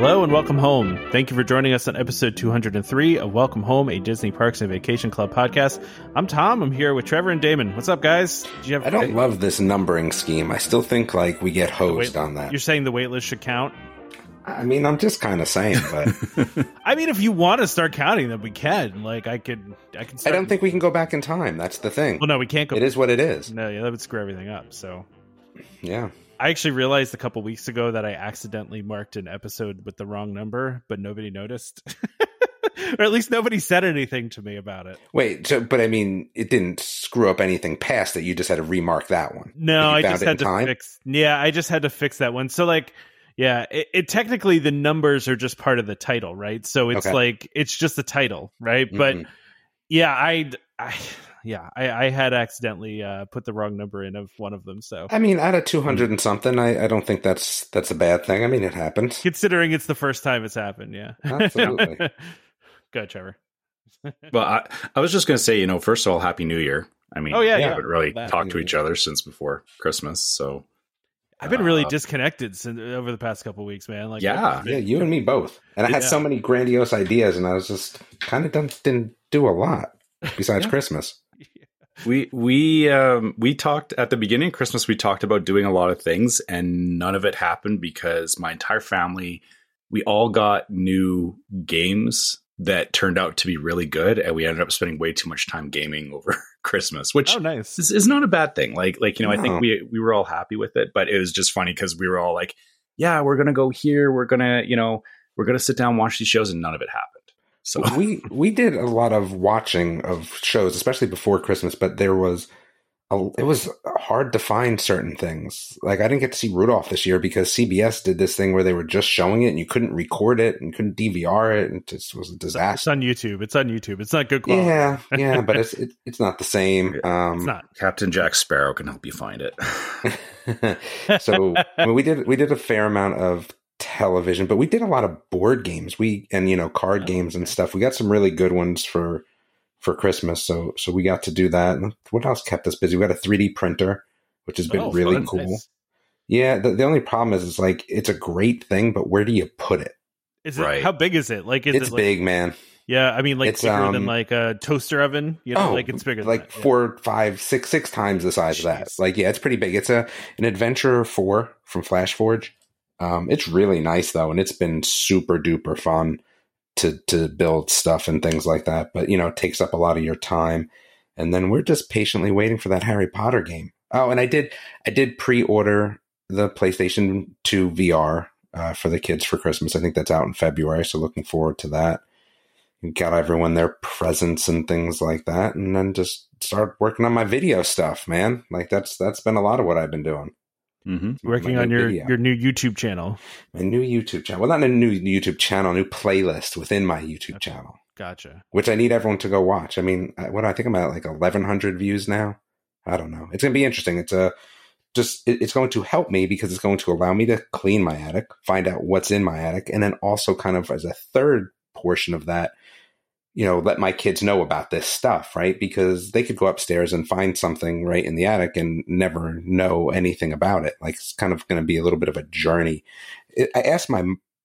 Hello and welcome home. Thank you for joining us on episode 203 of Welcome Home, a Disney Parks and Vacation Club podcast. I'm Tom. I'm here with Trevor and Damon. What's up, guys? Did you have, I don't love this numbering scheme. I still think like we get hosed on that. You're saying the waitlist should count? I mean, I'm just kind of saying, but I mean, if you want to start counting them, we can. Like, I could, I can. I don't think we can go back in time. That's the thing. Well, no, we can't go. It is what it is. No, yeah, that would screw everything up. So, yeah. I actually realized a couple weeks ago that I accidentally marked an episode with the wrong number, but nobody noticed. or at least nobody said anything to me about it. Wait, so but I mean, it didn't screw up anything past it. You just had to remark that one. No, I just had to time? fix. Yeah, I just had to fix that one. So like, yeah, it, it, technically the numbers are just part of the title, right? So it's okay. like it's just the title, right? Mm-hmm. But yeah, I, I yeah, I, I had accidentally uh, put the wrong number in of one of them. So I mean, out of two hundred and something, I, I don't think that's that's a bad thing. I mean, it happens. Considering it's the first time it's happened, yeah. Absolutely. Go, ahead, Trevor. well, I, I was just going to say, you know, first of all, Happy New Year. I mean, oh yeah, we yeah. haven't really talked to each other since before Christmas, so I've been really uh, disconnected since over the past couple weeks, man. Like, yeah, yeah, you and me both. And I had yeah. so many grandiose ideas, and I was just kind of didn't do a lot besides Christmas. We we um, we talked at the beginning of Christmas. We talked about doing a lot of things, and none of it happened because my entire family, we all got new games that turned out to be really good, and we ended up spending way too much time gaming over Christmas, which oh, nice. is, is not a bad thing. Like like you know, no. I think we we were all happy with it, but it was just funny because we were all like, yeah, we're gonna go here, we're gonna you know, we're gonna sit down watch these shows, and none of it happened. So we we did a lot of watching of shows, especially before Christmas. But there was a, it was hard to find certain things. Like I didn't get to see Rudolph this year because CBS did this thing where they were just showing it and you couldn't record it and couldn't DVR it, and it just was a disaster. It's on YouTube. It's on YouTube. It's not good quality. Yeah, yeah, but it's it, it's not the same. Um, it's not. Captain Jack Sparrow can help you find it. so I mean, we did we did a fair amount of television, but we did a lot of board games. We and you know card oh, games and stuff. We got some really good ones for for Christmas. So so we got to do that. What else kept us busy? We got a 3D printer, which has been oh, really fun. cool. Nice. Yeah, the, the only problem is it's like it's a great thing, but where do you put it? Is it right. how big is it? Like is it's it like, big, man. Yeah, I mean, like it's, bigger um, than like a toaster oven. You know, oh, like it's bigger, like that, four, yeah. five, six, six times the size Jeez. of that. Like, yeah, it's pretty big. It's a an Adventurer Four from Flash Forge. Um, it's really nice though, and it's been super duper fun to to build stuff and things like that. But you know, it takes up a lot of your time, and then we're just patiently waiting for that Harry Potter game. Oh, and I did I did pre order the PlayStation 2 VR uh, for the kids for Christmas. I think that's out in February, so looking forward to that. Got everyone their presents and things like that, and then just start working on my video stuff, man. Like that's that's been a lot of what I've been doing. Mm-hmm. Working on your, your new YouTube channel. My new YouTube channel. Well, not a new YouTube channel, a new playlist within my YouTube okay. channel. Gotcha. Which I need everyone to go watch. I mean, what I think I'm at like 1,100 views now. I don't know. It's going to be interesting. It's a just it's going to help me because it's going to allow me to clean my attic, find out what's in my attic, and then also kind of as a third portion of that, you know, let my kids know about this stuff, right? Because they could go upstairs and find something right in the attic and never know anything about it. Like it's kind of going to be a little bit of a journey. I asked my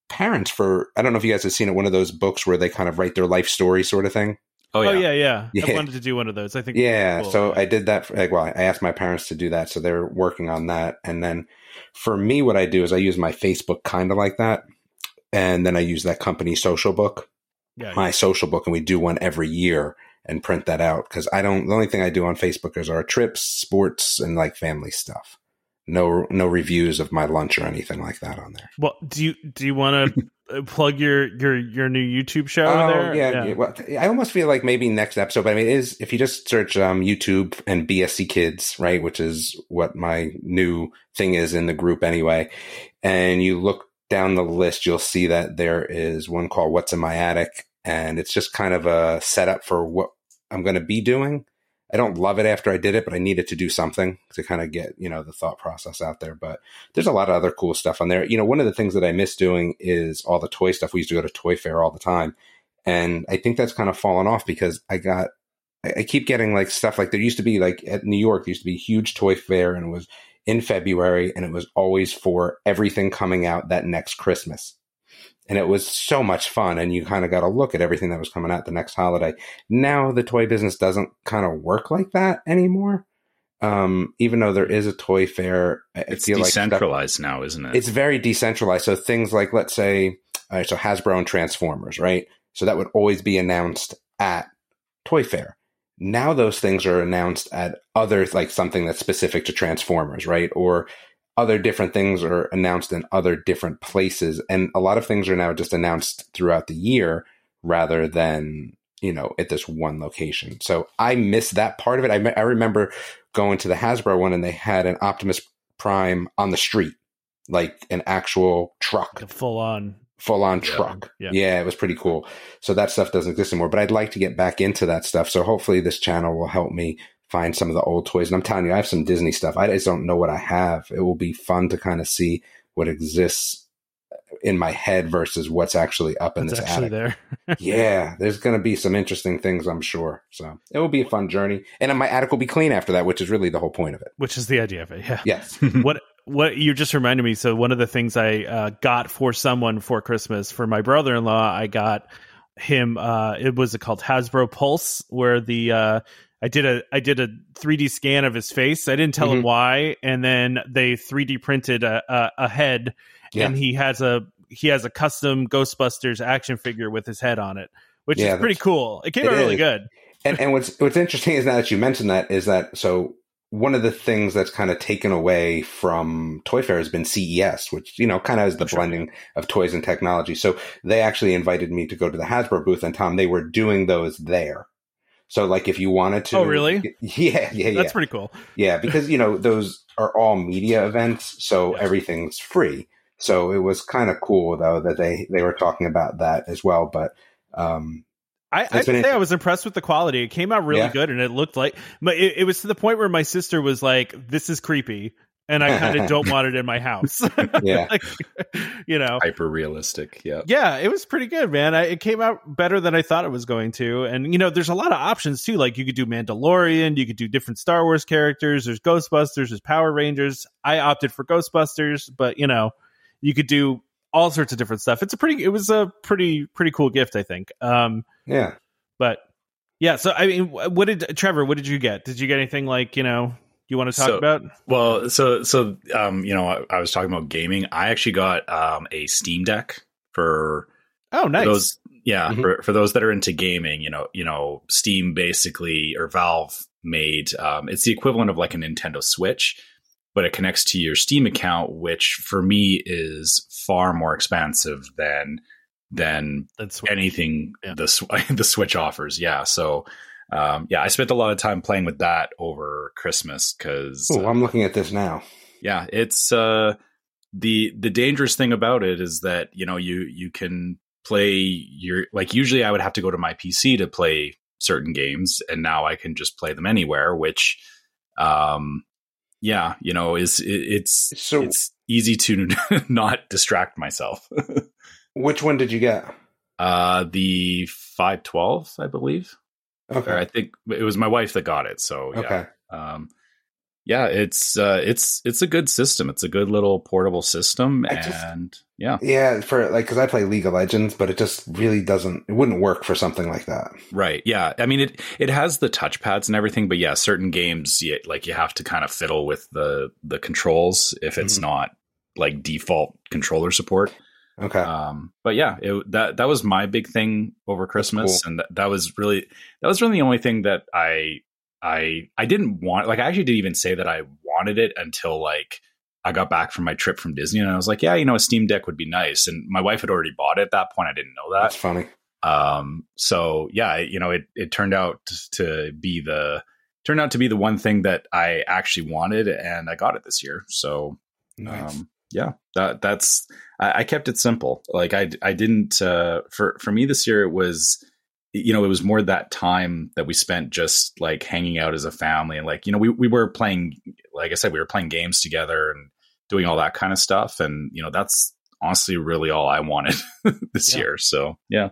parents for, I don't know if you guys have seen it, one of those books where they kind of write their life story sort of thing. Oh, yeah. oh yeah, yeah, yeah. I wanted to do one of those. I think. Yeah, cool. so I did that. For, like, well, I asked my parents to do that, so they're working on that. And then for me, what I do is I use my Facebook kind of like that, and then I use that company social book yeah, my yeah. social book, and we do one every year and print that out because I don't. The only thing I do on Facebook is our trips, sports, and like family stuff. No, no reviews of my lunch or anything like that on there. Well, do you do you want to plug your your your new YouTube show? Oh there? yeah, yeah. Well, I almost feel like maybe next episode, but I mean, it is if you just search um, YouTube and BSC Kids, right, which is what my new thing is in the group anyway, and you look down the list, you'll see that there is one called What's in My Attic. And it's just kind of a setup for what I'm going to be doing. I don't love it after I did it, but I needed to do something to kind of get, you know, the thought process out there. But there's a lot of other cool stuff on there. You know, one of the things that I miss doing is all the toy stuff. We used to go to Toy Fair all the time. And I think that's kind of fallen off because I got, I, keep getting like stuff like there used to be like at New York, there used to be huge toy fair and it was in February and it was always for everything coming out that next Christmas. And it was so much fun and you kind of got to look at everything that was coming out the next holiday. Now the toy business doesn't kind of work like that anymore. Um, even though there is a toy fair I it's decentralized like stuff, now isn't it? It's very decentralized. So things like let's say uh, so hasbro and transformers right? So that would always be announced at toy fair now those things are announced at other like something that's specific to transformers right or other different things are announced in other different places. And a lot of things are now just announced throughout the year rather than, you know, at this one location. So I miss that part of it. I, I remember going to the Hasbro one and they had an Optimus Prime on the street, like an actual truck. Like full on. Full on truck. Yeah. yeah, it was pretty cool. So that stuff doesn't exist anymore, but I'd like to get back into that stuff. So hopefully this channel will help me find some of the old toys. And I'm telling you, I have some Disney stuff. I just don't know what I have. It will be fun to kind of see what exists in my head versus what's actually up in this attic. there. yeah, there's going to be some interesting things, I'm sure. So it will be a fun journey, and my attic will be clean after that, which is really the whole point of it. Which is the idea of it. Yeah. Yes. what what you just reminded me. So one of the things I uh, got for someone for Christmas for my brother in law, I got him. Uh, it was called Hasbro Pulse, where the uh, I did a I did a 3D scan of his face. I didn't tell mm-hmm. him why, and then they 3D printed a, a, a head, yeah. and he has a he has a custom Ghostbusters action figure with his head on it, which yeah, is pretty cool. It came it out is. really good. And and what's what's interesting is now that you mentioned that is that so one of the things that's kind of taken away from Toy Fair has been CES, which, you know, kind of is the sure. blending of toys and technology. So they actually invited me to go to the Hasbro booth and Tom, they were doing those there. So like if you wanted to Oh really? Yeah, yeah, yeah. That's pretty cool. Yeah, because you know, those are all media events, so everything's free. So it was kind of cool though that they they were talking about that as well, but um I, I say I was impressed with the quality. It came out really yeah. good, and it looked like, but it, it, was to the point where my sister was like, "This is creepy," and I kind of don't want it in my house. yeah, like, you know, hyper realistic. Yeah, yeah, it was pretty good, man. I, it came out better than I thought it was going to, and you know, there's a lot of options too. Like you could do Mandalorian, you could do different Star Wars characters. There's Ghostbusters, there's Power Rangers. I opted for Ghostbusters, but you know, you could do all sorts of different stuff. It's a pretty, it was a pretty, pretty cool gift, I think. Um, yeah, but yeah. So I mean, what did Trevor? What did you get? Did you get anything like you know? you want to talk so, about? Well, so so um, you know, I, I, was talking about gaming. I actually got um a Steam Deck for oh nice. For those yeah, mm-hmm. for, for those that are into gaming, you know, you know, Steam basically or Valve made um, it's the equivalent of like a Nintendo Switch, but it connects to your Steam account, which for me is far more expansive than than anything yeah. the the Switch offers. Yeah, so um, yeah, I spent a lot of time playing with that over Christmas because oh, uh, I'm looking at this now. Yeah, it's uh, the the dangerous thing about it is that you know you you can play your like usually I would have to go to my PC to play certain games, and now I can just play them anywhere, which um yeah you know is it, it's so it's easy to not distract myself which one did you get uh the 512 i believe Okay. Or I think it was my wife that got it. So yeah. Okay. Um, yeah, it's uh, it's it's a good system. It's a good little portable system, I and just, yeah, yeah. For like, because I play League of Legends, but it just really doesn't. It wouldn't work for something like that. Right. Yeah. I mean, it it has the touchpads and everything, but yeah, certain games, you, like you have to kind of fiddle with the the controls if it's mm-hmm. not like default controller support. Okay. Um, but yeah, it, that that was my big thing over Christmas, cool. and that, that was really that was really the only thing that I I I didn't want. Like, I actually didn't even say that I wanted it until like I got back from my trip from Disney, and I was like, yeah, you know, a Steam Deck would be nice. And my wife had already bought it at that point. I didn't know that. That's funny. Um, so yeah, you know, it it turned out to be the turned out to be the one thing that I actually wanted, and I got it this year. So nice. um, yeah, that that's I, I, kept it simple. Like I I didn't uh, for for me this year it was you know, it was more that time that we spent just like hanging out as a family and like, you know, we, we were playing, like I said, we were playing games together and doing all that kind of stuff. And, you know, that's honestly really all I wanted this yeah. year. So, yeah.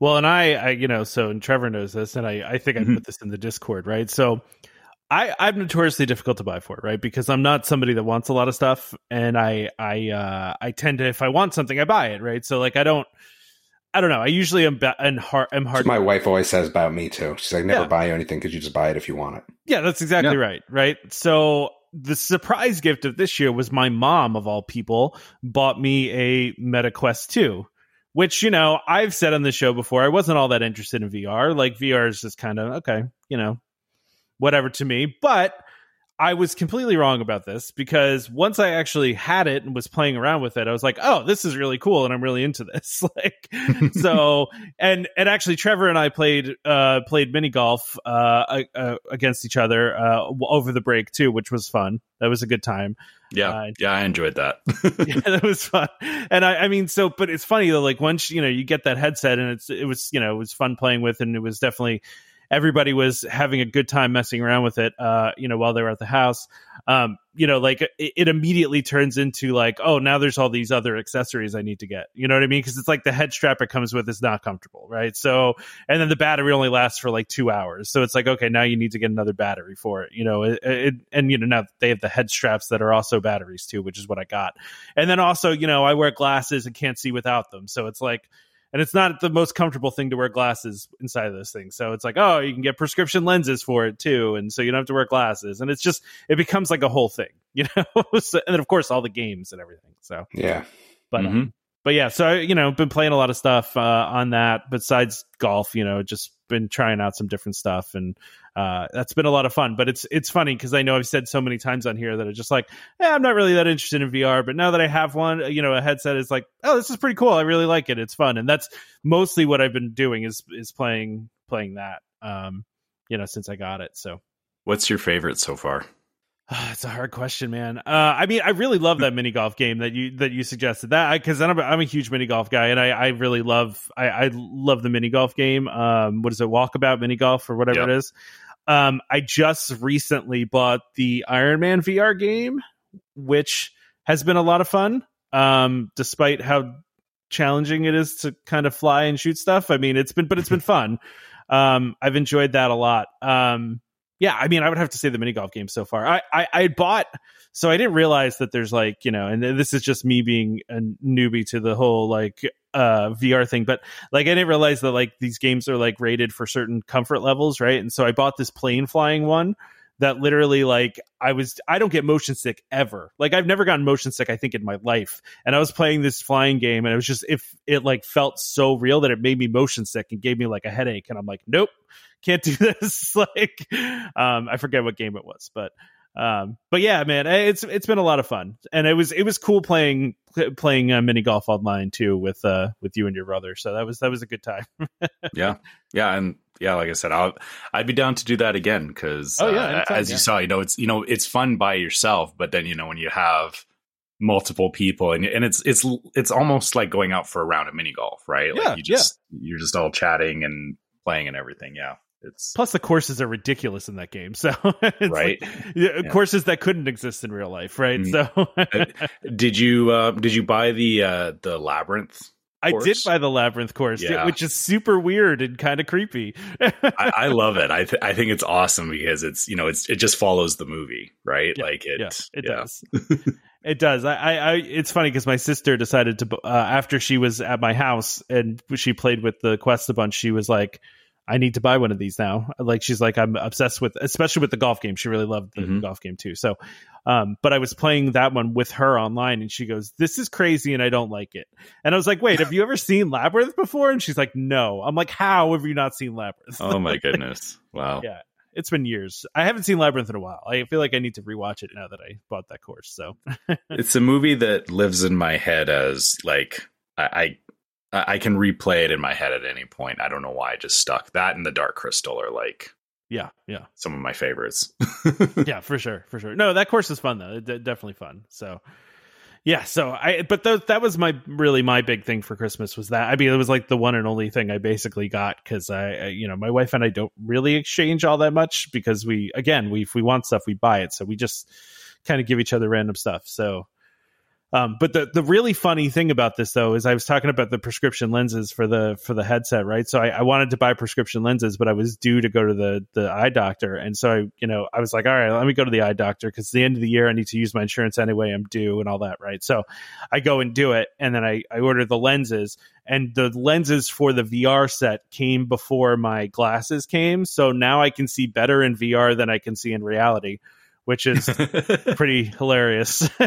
Well, and I, I, you know, so and Trevor knows this, and I, I think I mm-hmm. put this in the Discord, right? So, I, I'm notoriously difficult to buy for, right? Because I'm not somebody that wants a lot of stuff, and I, I, uh, I tend to, if I want something, I buy it, right? So, like, I don't, I don't know. I usually am, ba- and hard, am hard. my wife always says about me too. She's like, never yeah. buy you anything because you just buy it if you want it. Yeah, that's exactly yeah. right. Right. So the surprise gift of this year was my mom, of all people, bought me a Meta Quest 2, which, you know, I've said on the show before, I wasn't all that interested in VR. Like, VR is just kind of, okay, you know, whatever to me. But I was completely wrong about this because once I actually had it and was playing around with it, I was like, "Oh, this is really cool," and I'm really into this. like, so and and actually, Trevor and I played uh played mini golf uh, uh against each other uh over the break too, which was fun. That was a good time. Yeah, uh, yeah, I enjoyed that. yeah, that was fun. And I, I mean, so, but it's funny though. Like once you know you get that headset, and it's it was you know it was fun playing with, and it was definitely everybody was having a good time messing around with it, uh, you know, while they were at the house. Um, you know, like it, it, immediately turns into like, oh, now there's all these other accessories I need to get. You know what I mean? Because it's like the head strap it comes with is not comfortable, right? So, and then the battery only lasts for like two hours. So it's like, okay, now you need to get another battery for it. You know, it, it, and you know now they have the head straps that are also batteries too, which is what I got. And then also, you know, I wear glasses and can't see without them, so it's like and it's not the most comfortable thing to wear glasses inside of this thing. So it's like, oh, you can get prescription lenses for it too, and so you don't have to wear glasses, and it's just it becomes like a whole thing, you know. so, and then of course all the games and everything. So yeah, but mm-hmm. um, but yeah, so you know, been playing a lot of stuff uh, on that besides golf. You know, just been trying out some different stuff and uh, that's been a lot of fun. But it's it's funny because I know I've said so many times on here that it's just like, eh, I'm not really that interested in VR. But now that I have one, you know, a headset is like, oh, this is pretty cool. I really like it. It's fun, and that's mostly what I've been doing is is playing playing that. Um, you know, since I got it. So, what's your favorite so far? it's a hard question, man. Uh, I mean, I really love that mini golf game that you that you suggested. That because I'm, I'm a huge mini golf guy, and I, I really love I, I love the mini golf game. Um, what is it, Walkabout Mini Golf or whatever yep. it is? Um, I just recently bought the Iron Man VR game, which has been a lot of fun. Um, despite how challenging it is to kind of fly and shoot stuff. I mean, it's been, but it's been fun. Um, I've enjoyed that a lot. Um, yeah, I mean, I would have to say the mini golf game so far. I, I, I bought, so I didn't realize that there's like, you know, and this is just me being a newbie to the whole like uh VR thing, but like I didn't realize that like these games are like rated for certain comfort levels, right? And so I bought this plane flying one that literally like I was I don't get motion sick ever. Like I've never gotten motion sick I think in my life. And I was playing this flying game and it was just if it like felt so real that it made me motion sick and gave me like a headache and I'm like nope, can't do this like um I forget what game it was, but um, but yeah, man, it's it's been a lot of fun, and it was it was cool playing playing uh, mini golf online too with uh with you and your brother. So that was that was a good time. yeah, yeah, and yeah, like I said, I'll I'd be down to do that again because oh, yeah, uh, as yeah. you saw, you know, it's you know it's fun by yourself, but then you know when you have multiple people and and it's it's it's almost like going out for a round of mini golf, right? Like yeah, you just yeah. you're just all chatting and playing and everything. Yeah. It's plus the courses are ridiculous in that game. So right, like, yeah. courses that couldn't exist in real life, right? Mm-hmm. So uh, did you uh, did you buy the uh, the labyrinth? I did buy the labyrinth course, yeah. which is super weird and kind of creepy. I, I, love it. I th- I think it's awesome because it's you know it's it just follows the movie, right? Yeah, like it. Yeah, it does. It does. I, I, it's funny because my sister decided to uh, after she was at my house and she played with the quest a bunch. She was like, I need to buy one of these now. Like she's like, I'm obsessed with, especially with the golf game. She really loved the mm-hmm. golf game too. So, um, but I was playing that one with her online and she goes, this is crazy and I don't like it. And I was like, wait, have you ever seen Labyrinth before? And she's like, no. I'm like, how have you not seen Labyrinth? Oh my goodness. Wow. yeah. It's been years. I haven't seen Labyrinth in a while. I feel like I need to rewatch it now that I bought that course. So it's a movie that lives in my head as like, I, I I can replay it in my head at any point. I don't know why I just stuck. That and the Dark Crystal are like yeah, yeah, some of my favorites. yeah, for sure, for sure. No, that course is fun though. D- definitely fun. So yeah, so I but th- that was my really my big thing for Christmas was that I mean it was like the one and only thing I basically got because I, I, you know my wife and I don't really exchange all that much because we again we if we want stuff we buy it so we just kind of give each other random stuff so um, but the the really funny thing about this though is I was talking about the prescription lenses for the for the headset, right? So I, I, wanted to buy prescription lenses, but I was due to go to the the eye doctor, and so I you know I was like, all right, let me go to the eye doctor because the end of the year I need to use my insurance anyway. I'm due and all that, right? So I go and do it, and then I I order the lenses, and the lenses for the VR set came before my glasses came, so now I can see better in VR than I can see in reality which is pretty hilarious.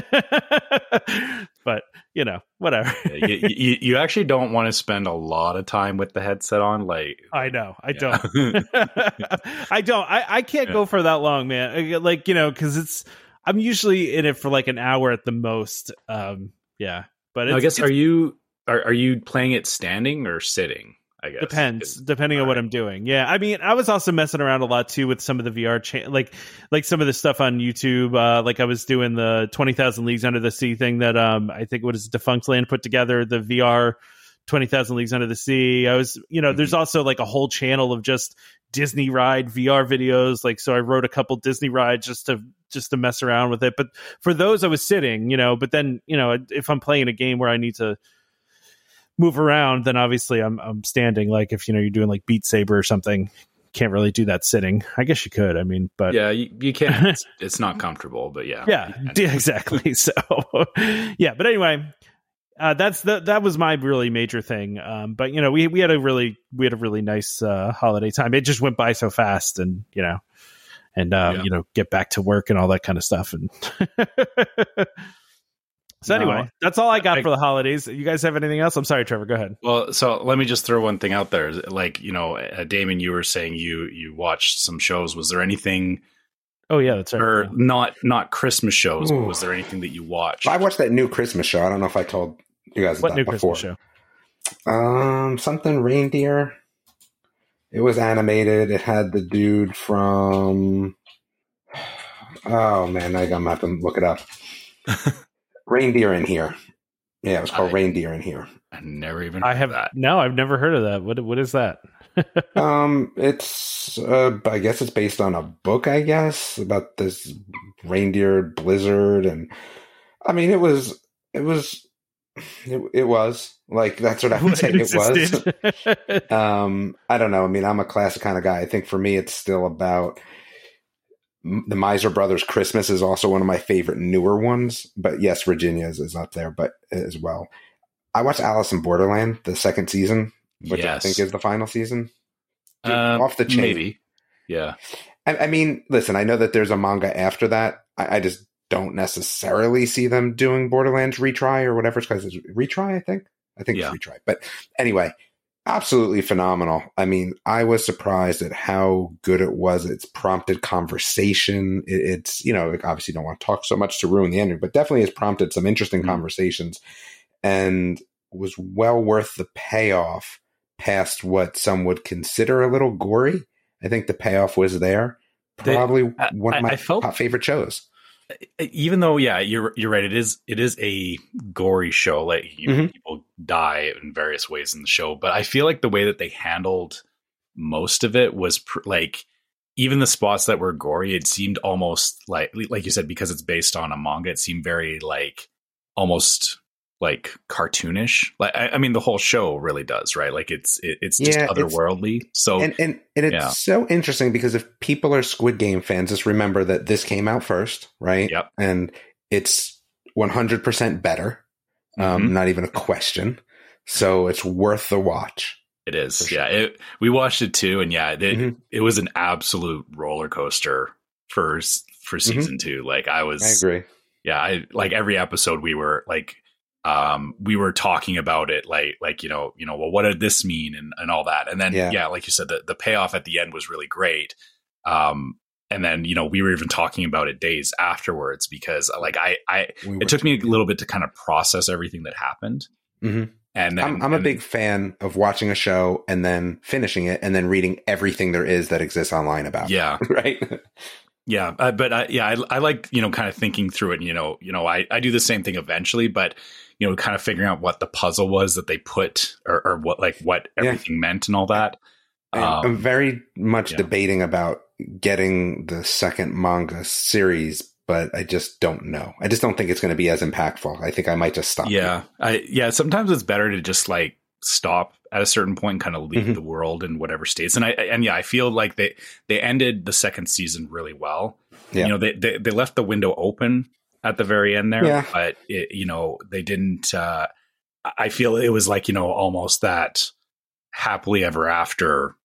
but you know, whatever. you, you, you, actually don't want to spend a lot of time with the headset on. Like, I know, I yeah. don't. I don't. I, I can't yeah. go for that long, man. Like, you know, because it's. I'm usually in it for like an hour at the most. Um, yeah, but I guess are you are, are you playing it standing or sitting? I guess depends depending on what I'm doing. Yeah, I mean, I was also messing around a lot too with some of the VR cha- like like some of the stuff on YouTube. Uh, like I was doing the Twenty Thousand Leagues Under the Sea thing that um I think what is Defunctland put together the VR Twenty Thousand Leagues Under the Sea. I was you know mm-hmm. there's also like a whole channel of just Disney ride VR videos. Like so, I rode a couple Disney rides just to just to mess around with it. But for those, I was sitting, you know. But then you know if I'm playing a game where I need to move around, then obviously I'm I'm standing. Like if you know you're doing like Beat Saber or something, can't really do that sitting. I guess you could. I mean, but yeah, you, you can. It's, it's, not comfortable, but yeah, yeah, exactly. So yeah, but anyway. Uh, that's the that was my really major thing. Um, but you know, we we had a really we had a really nice uh, holiday time. It just went by so fast, and you know, and uh, yeah. you know, get back to work and all that kind of stuff. And So no, anyway, that's all I got I, for the holidays. You guys have anything else? I'm sorry, Trevor. Go ahead. Well, so let me just throw one thing out there. Like you know, uh, Damon, you were saying you you watched some shows. Was there anything? Oh yeah, that's right. Or not not Christmas shows. But was there anything that you watched? I watched that new Christmas show. I don't know if I told you guys what new before. Christmas show. Um, something reindeer. It was animated. It had the dude from. Oh man, I got to have to look it up. Reindeer in here. Yeah, it was called I, Reindeer in here. I never even. I have that. no. I've never heard of that. What What is that? um, it's uh, I guess it's based on a book. I guess about this reindeer blizzard, and I mean, it was it was it, it was like that's what I would say. It, it was. um, I don't know. I mean, I'm a classic kind of guy. I think for me, it's still about the Miser Brothers Christmas is also one of my favorite newer ones, but yes, Virginia's is up there, but as well. I watched Alice in Borderland, the second season, which yes. I think is the final season. Um, off the chain. Maybe. Yeah. I, I, mean, listen, I know that there's a manga after that. I, I just don't necessarily see them doing Borderlands retry or whatever it's called. Retry, I think. I think yeah. it's retry. But anyway, absolutely phenomenal. I mean, I was surprised at how good it was. It's prompted conversation. It, it's, you know, obviously don't want to talk so much to ruin the ending, but definitely has prompted some interesting mm-hmm. conversations and was well worth the payoff past what some would consider a little gory. I think the payoff was there. Probably they, I, one of my I felt, favorite shows even though yeah you're you're right it is it is a gory show like you mm-hmm. people die in various ways in the show but i feel like the way that they handled most of it was pr- like even the spots that were gory it seemed almost like like you said because it's based on a manga it seemed very like almost like cartoonish. Like I, I, mean, the whole show really does, right? Like it's it, it's just yeah, otherworldly. It's, so and and, and it's yeah. so interesting because if people are Squid Game fans, just remember that this came out first, right? Yep. And it's one hundred percent better. Um, mm-hmm. Not even a question. So it's worth the watch. It is. Sure. Yeah. It, we watched it too, and yeah, it mm-hmm. it was an absolute roller coaster for for mm-hmm. season mm-hmm. two. Like I was. I agree. Yeah, I like every episode we were like um, we were talking about it like like you know you know well what did this mean and, and all that and then yeah. yeah like you said the, the payoff at the end was really great um, and then you know we were even talking about it days afterwards because like I I we it took me a little bit to kind of process everything that happened mm-hmm. and then, I'm, I'm and, a big fan of watching a show and then finishing it and then reading everything there is that exists online about yeah right Yeah, uh, but I, yeah, I, I like you know kind of thinking through it. and, You know, you know, I I do the same thing eventually, but you know, kind of figuring out what the puzzle was that they put or, or what like what everything yeah. meant and all that. Um, I'm very much yeah. debating about getting the second manga series, but I just don't know. I just don't think it's going to be as impactful. I think I might just stop. Yeah, I yeah. Sometimes it's better to just like stop at a certain point kind of leave mm-hmm. the world in whatever states. And I and yeah, I feel like they they ended the second season really well. Yeah. You know, they, they they left the window open at the very end there, yeah. but it, you know, they didn't uh I feel it was like, you know, almost that happily ever after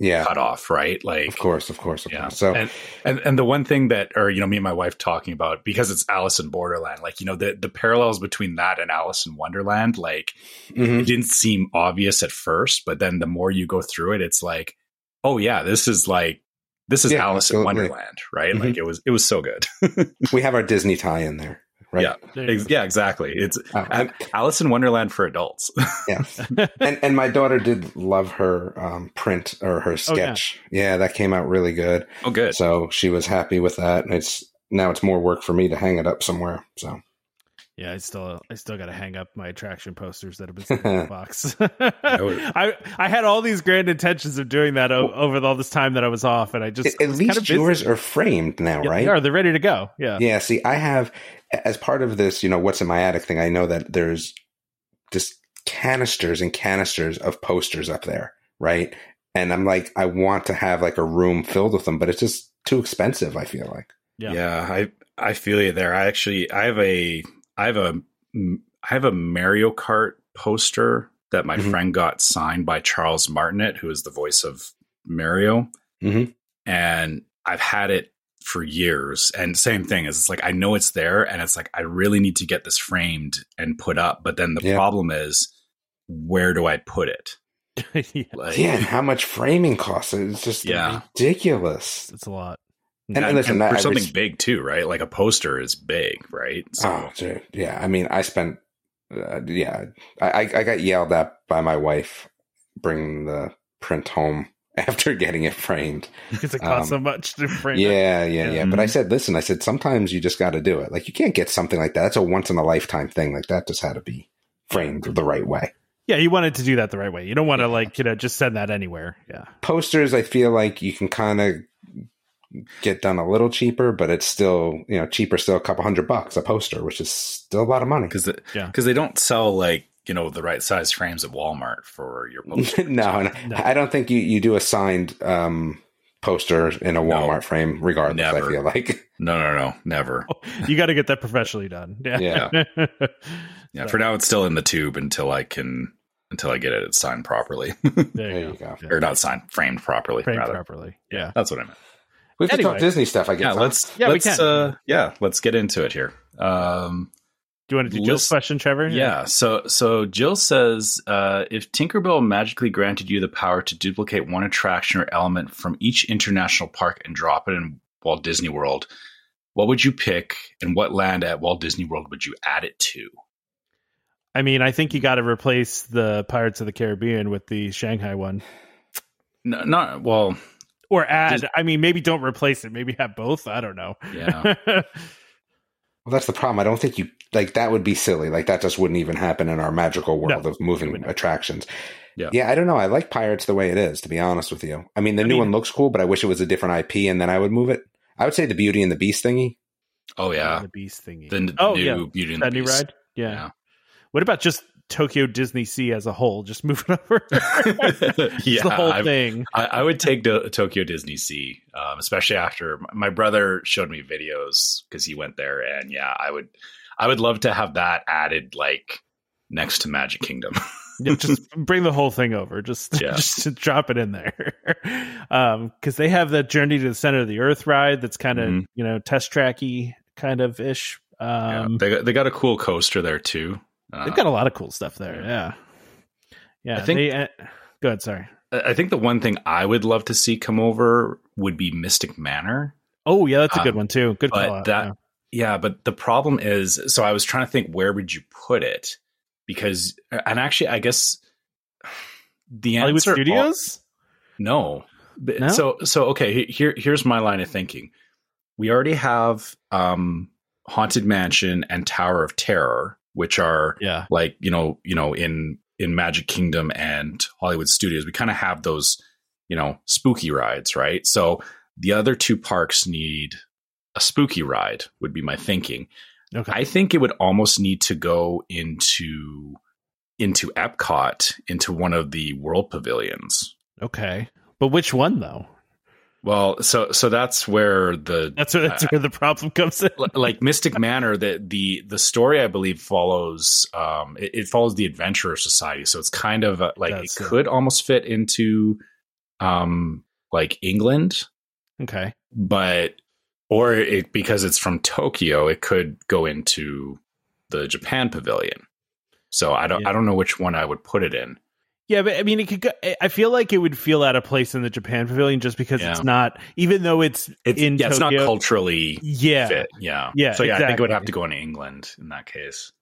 yeah. cut off, right? Like, of course, of course, of yeah. course. So, and, and and the one thing that, or you know, me and my wife talking about because it's Alice in Borderland, like you know, the the parallels between that and Alice in Wonderland, like mm-hmm. it didn't seem obvious at first, but then the more you go through it, it's like, oh yeah, this is like this is yeah, Alice in Wonderland, right? Mm-hmm. Like it was it was so good. we have our Disney tie in there. Right? Yeah, yeah, exactly. It's uh, Alice in Wonderland for adults. yeah, and and my daughter did love her um, print or her sketch. Oh, yeah. yeah. that came out really good. Oh, good. So she was happy with that. It's now it's more work for me to hang it up somewhere. So yeah, I still I still got to hang up my attraction posters that have been sitting in the box. I I had all these grand intentions of doing that o- over all this time that I was off, and I just at least kind of yours are framed now, yeah, right? They are. They're ready to go. Yeah. Yeah. See, I have as part of this, you know, what's in my attic thing. I know that there's just canisters and canisters of posters up there, right? And I'm like, I want to have like a room filled with them, but it's just too expensive. I feel like. Yeah. Yeah. I I feel you there. I actually I have a I have a I have a Mario Kart poster that my mm-hmm. friend got signed by Charles Martinet, who is the voice of Mario, mm-hmm. and I've had it for years. And same thing is, it's like I know it's there, and it's like I really need to get this framed and put up. But then the yeah. problem is, where do I put it? yeah. Like, yeah, how much framing costs? It's just yeah. ridiculous. It's a lot. And, and, listen, and for something big too, right? Like a poster is big, right? So. Oh, dude. yeah. I mean, I spent, uh, yeah, I, I got yelled at by my wife bringing the print home after getting it framed because it costs um, so much to frame. Yeah, yeah, yeah, yeah. But I said, listen, I said sometimes you just got to do it. Like you can't get something like that. That's a once in a lifetime thing. Like that just had to be framed the right way. Yeah, you wanted to do that the right way. You don't want to like you know just send that anywhere. Yeah, posters. I feel like you can kind of get done a little cheaper, but it's still you know cheaper, still a couple hundred bucks a poster, which is still a lot of money. Because yeah, because they don't sell like you know the right size frames at Walmart for your poster. no, no, no, I don't think you you do a signed um, poster in a Walmart no, frame, regardless. Never. I feel like no, no, no, never. you got to get that professionally done. Yeah, yeah. yeah. So. For now, it's still in the tube until I can until I get it signed properly. there you go. Or not signed, framed properly. Framed rather. properly. Yeah, that's what I meant. We have anyway. to talk Disney stuff, I guess. Yeah, let's yeah, let's, we can. Uh, yeah, let's get into it here. Um, do you want to do Jill's question, Trevor? Yeah. So so Jill says, uh, if Tinkerbell magically granted you the power to duplicate one attraction or element from each international park and drop it in Walt Disney World, what would you pick, and what land at Walt Disney World would you add it to? I mean, I think you got to replace the Pirates of the Caribbean with the Shanghai one. No, not well or add. Just, I mean, maybe don't replace it. Maybe have both. I don't know. Yeah. well, that's the problem. I don't think you like that would be silly. Like that just wouldn't even happen in our magical world no, of moving attractions. Yeah. Yeah, I don't know. I like Pirates the way it is, to be honest with you. I mean, the I new mean, one looks cool, but I wish it was a different IP and then I would move it. I would say the Beauty and the Beast thingy. Oh yeah, the Beast thingy. The, oh, new yeah. Beauty and that the Beast. ride. Yeah. yeah. What about just Tokyo Disney Sea as a whole, just move it over. yeah, the whole thing. I, I, would take the Tokyo Disney Sea, um, especially after my brother showed me videos because he went there, and yeah, I would, I would love to have that added like next to Magic Kingdom. yeah, just bring the whole thing over. Just, yeah. just drop it in there. um, because they have that Journey to the Center of the Earth ride that's kind of mm-hmm. you know test tracky kind of ish. Um, yeah, they got, they got a cool coaster there too. Uh, They've got a lot of cool stuff there. Yeah. Yeah. I think, they, uh, go ahead. Sorry. I think the one thing I would love to see come over would be Mystic Manor. Oh, yeah. That's a good um, one, too. Good but out, that, yeah. yeah. But the problem is so I was trying to think where would you put it? Because, and actually, I guess the Hollywood answer. Studios? no. no. So, so, okay. Here, here's my line of thinking we already have um, Haunted Mansion and Tower of Terror, which are yeah. like you know you know in in Magic Kingdom and Hollywood Studios. We kind of have those you know spooky rides, right? So the other two parks need a spooky ride. Would be my thinking. Okay. I think it would almost need to go into into Epcot into one of the world pavilions. Okay. But which one though? Well, so so that's where the that's where that's uh, where the problem comes in. like Mystic Manor, the the the story I believe follows um it, it follows the Adventurer Society, so it's kind of a, like that's it could almost fit into um like England. Okay, but or it because it's from Tokyo, it could go into the Japan Pavilion. So I don't yeah. I don't know which one I would put it in. Yeah, but I mean, it could. Go, I feel like it would feel out of place in the Japan Pavilion just because yeah. it's not, even though it's, it's in. Yeah, Tokyo, it's not culturally. Yeah, fit. yeah, yeah. So yeah, exactly. I think it would have to go in England in that case.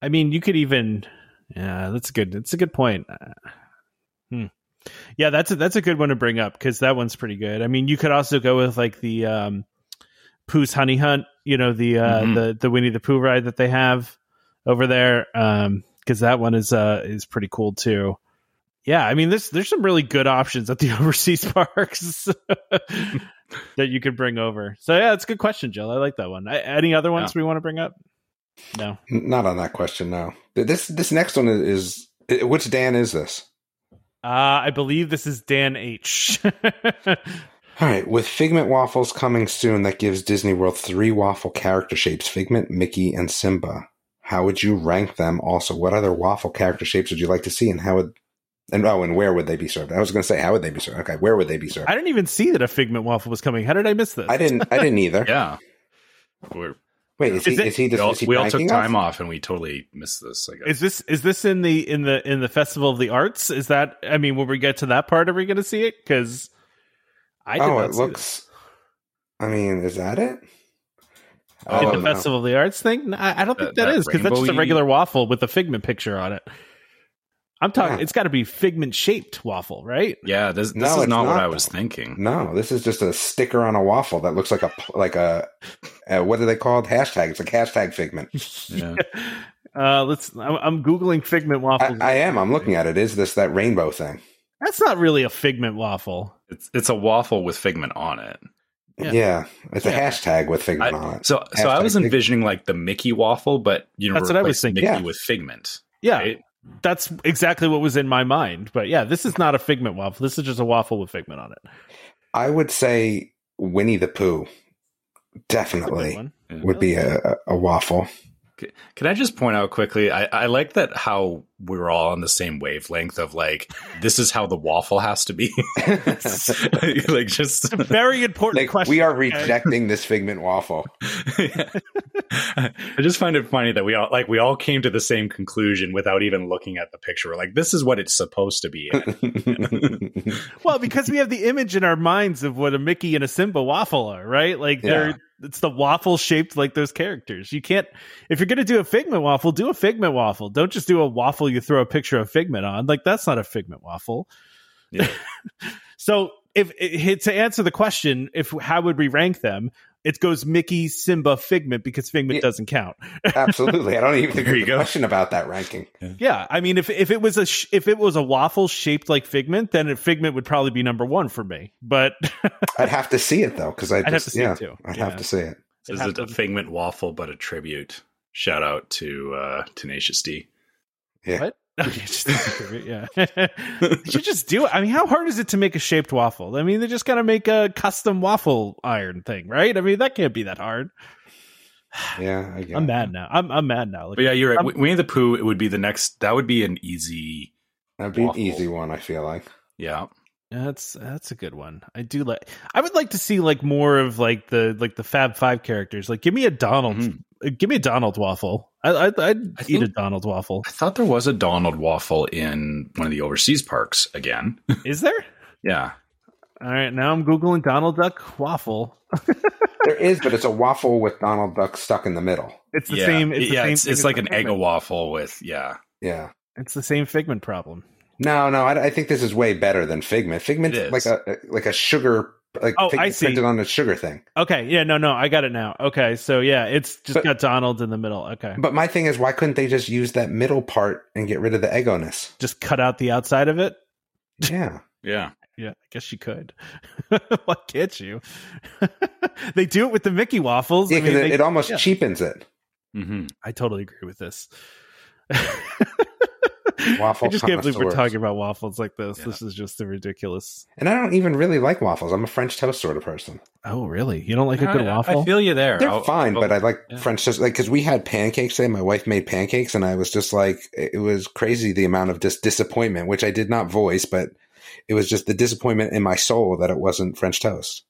I mean, you could even. Yeah, that's good. That's a good point. Uh, hmm. Yeah, that's a, that's a good one to bring up because that one's pretty good. I mean, you could also go with like the um, Pooh's Honey Hunt. You know, the uh, mm-hmm. the the Winnie the Pooh ride that they have over there. Um, because that one is uh is pretty cool too yeah, I mean, there's there's some really good options at the overseas parks that you could bring over. So yeah, it's a good question, Jill. I like that one. Any other ones yeah. we want to bring up? No, not on that question. No. This this next one is, is which Dan is this? Uh, I believe this is Dan H. All right, with Figment waffles coming soon, that gives Disney World three waffle character shapes: Figment, Mickey, and Simba. How would you rank them? Also, what other waffle character shapes would you like to see, and how would and oh, and where would they be served? I was going to say, how would they be served? Okay, where would they be served? I didn't even see that a figment waffle was coming. How did I miss this? I didn't. I didn't either. yeah. We're, Wait, is, is he? It, is he? Just, we all, is he we all took time off, and we totally missed this. I guess. Is this is this in the in the in the Festival of the Arts? Is that? I mean, when we get to that part, are we going to see it? Because I oh, it looks. I mean, is that it? Oh, in the Festival of the Arts thing? I, I don't think that, that, that is because that's just a regular waffle with a figment picture on it. I'm talking. Yeah. It's got to be figment shaped waffle, right? Yeah, this, this no, is not, not what I was thinking. No, this is just a sticker on a waffle that looks like a like a, a what are they called? Hashtag. It's like hashtag figment. yeah. Uh, let's. I'm, I'm googling figment waffles. I, I, am. I'm looking at it. Is this that rainbow thing? That's not really a figment waffle. It's it's a waffle with figment on it. Yeah, yeah it's a hashtag with figment I, on it. So hashtag so I was envisioning figment. like the Mickey waffle, but you know, that's what I was thinking. Mickey yeah. with figment. Yeah. Right? That's exactly what was in my mind. But yeah, this is not a figment waffle. This is just a waffle with figment on it. I would say Winnie the Pooh definitely would be a, a waffle. Can I just point out quickly? I, I like that how we're all on the same wavelength of like this is how the waffle has to be. like just a very important like, question. We are rejecting this figment waffle. I just find it funny that we all like we all came to the same conclusion without even looking at the picture. We're like, this is what it's supposed to be. well, because we have the image in our minds of what a Mickey and a Simba waffle are, right? Like yeah. they're it's the waffle shaped like those characters. You can't if you're gonna do a figment waffle, do a figment waffle. Don't just do a waffle you throw a picture of figment on. Like that's not a figment waffle. Yeah. so if, if to answer the question, if how would we rank them? It goes Mickey, Simba, Figment because Figment yeah, doesn't count. absolutely, I don't even think there's a question about that ranking. Yeah. yeah. I mean, if if it was a sh- if it was a waffle shaped like Figment, then Figment would probably be number one for me. But I'd have to see it though, because I'd, have to see yeah, it too. I'd have to see it. This is a Figment waffle, but a tribute. Shout out to uh, Tenacious D. Yeah. What? just, yeah. you just do it. I mean, how hard is it to make a shaped waffle? I mean, they just got to make a custom waffle iron thing, right? I mean, that can't be that hard. Yeah, I am mad now. I'm I'm mad now. Like, but yeah, you're right. I'm, Winnie the Pooh. It would be the next. That would be an easy. That'd be waffle. an easy one. I feel like. Yeah. That's that's a good one. I do like. I would like to see like more of like the like the Fab Five characters. Like, give me a Donald. Mm-hmm. Give me a Donald waffle. I, would I eat a Donald waffle. I thought there was a Donald waffle in one of the overseas parks again. Is there? yeah. All right. Now I'm googling Donald Duck waffle. there is, but it's a waffle with Donald Duck stuck in the middle. It's the yeah. same. It's yeah, same it's, it's like an egg waffle with yeah, yeah. It's the same Figment problem. No, no, I, I think this is way better than Figment. Figment like a like a sugar like oh, I see. printed on the sugar thing. Okay, yeah, no, no, I got it now. Okay, so yeah, it's just but, got Donald in the middle. Okay, but my thing is, why couldn't they just use that middle part and get rid of the eggoness? Just cut out the outside of it. Yeah, yeah, yeah. I guess you could. why can't you? they do it with the Mickey waffles. Yeah, because I mean, it, it, almost yeah. cheapens it. Mm-hmm. I totally agree with this. Waffle I just can't believe we're talking about waffles like this. Yeah. This is just ridiculous. And I don't even really like waffles. I'm a French toast sort of person. Oh, really? You don't like a good I, waffle? I feel you there. They're I'll, fine, I'll, but I like yeah. French toast. Like because we had pancakes today. My wife made pancakes, and I was just like, it was crazy the amount of dis- disappointment, which I did not voice, but it was just the disappointment in my soul that it wasn't French toast.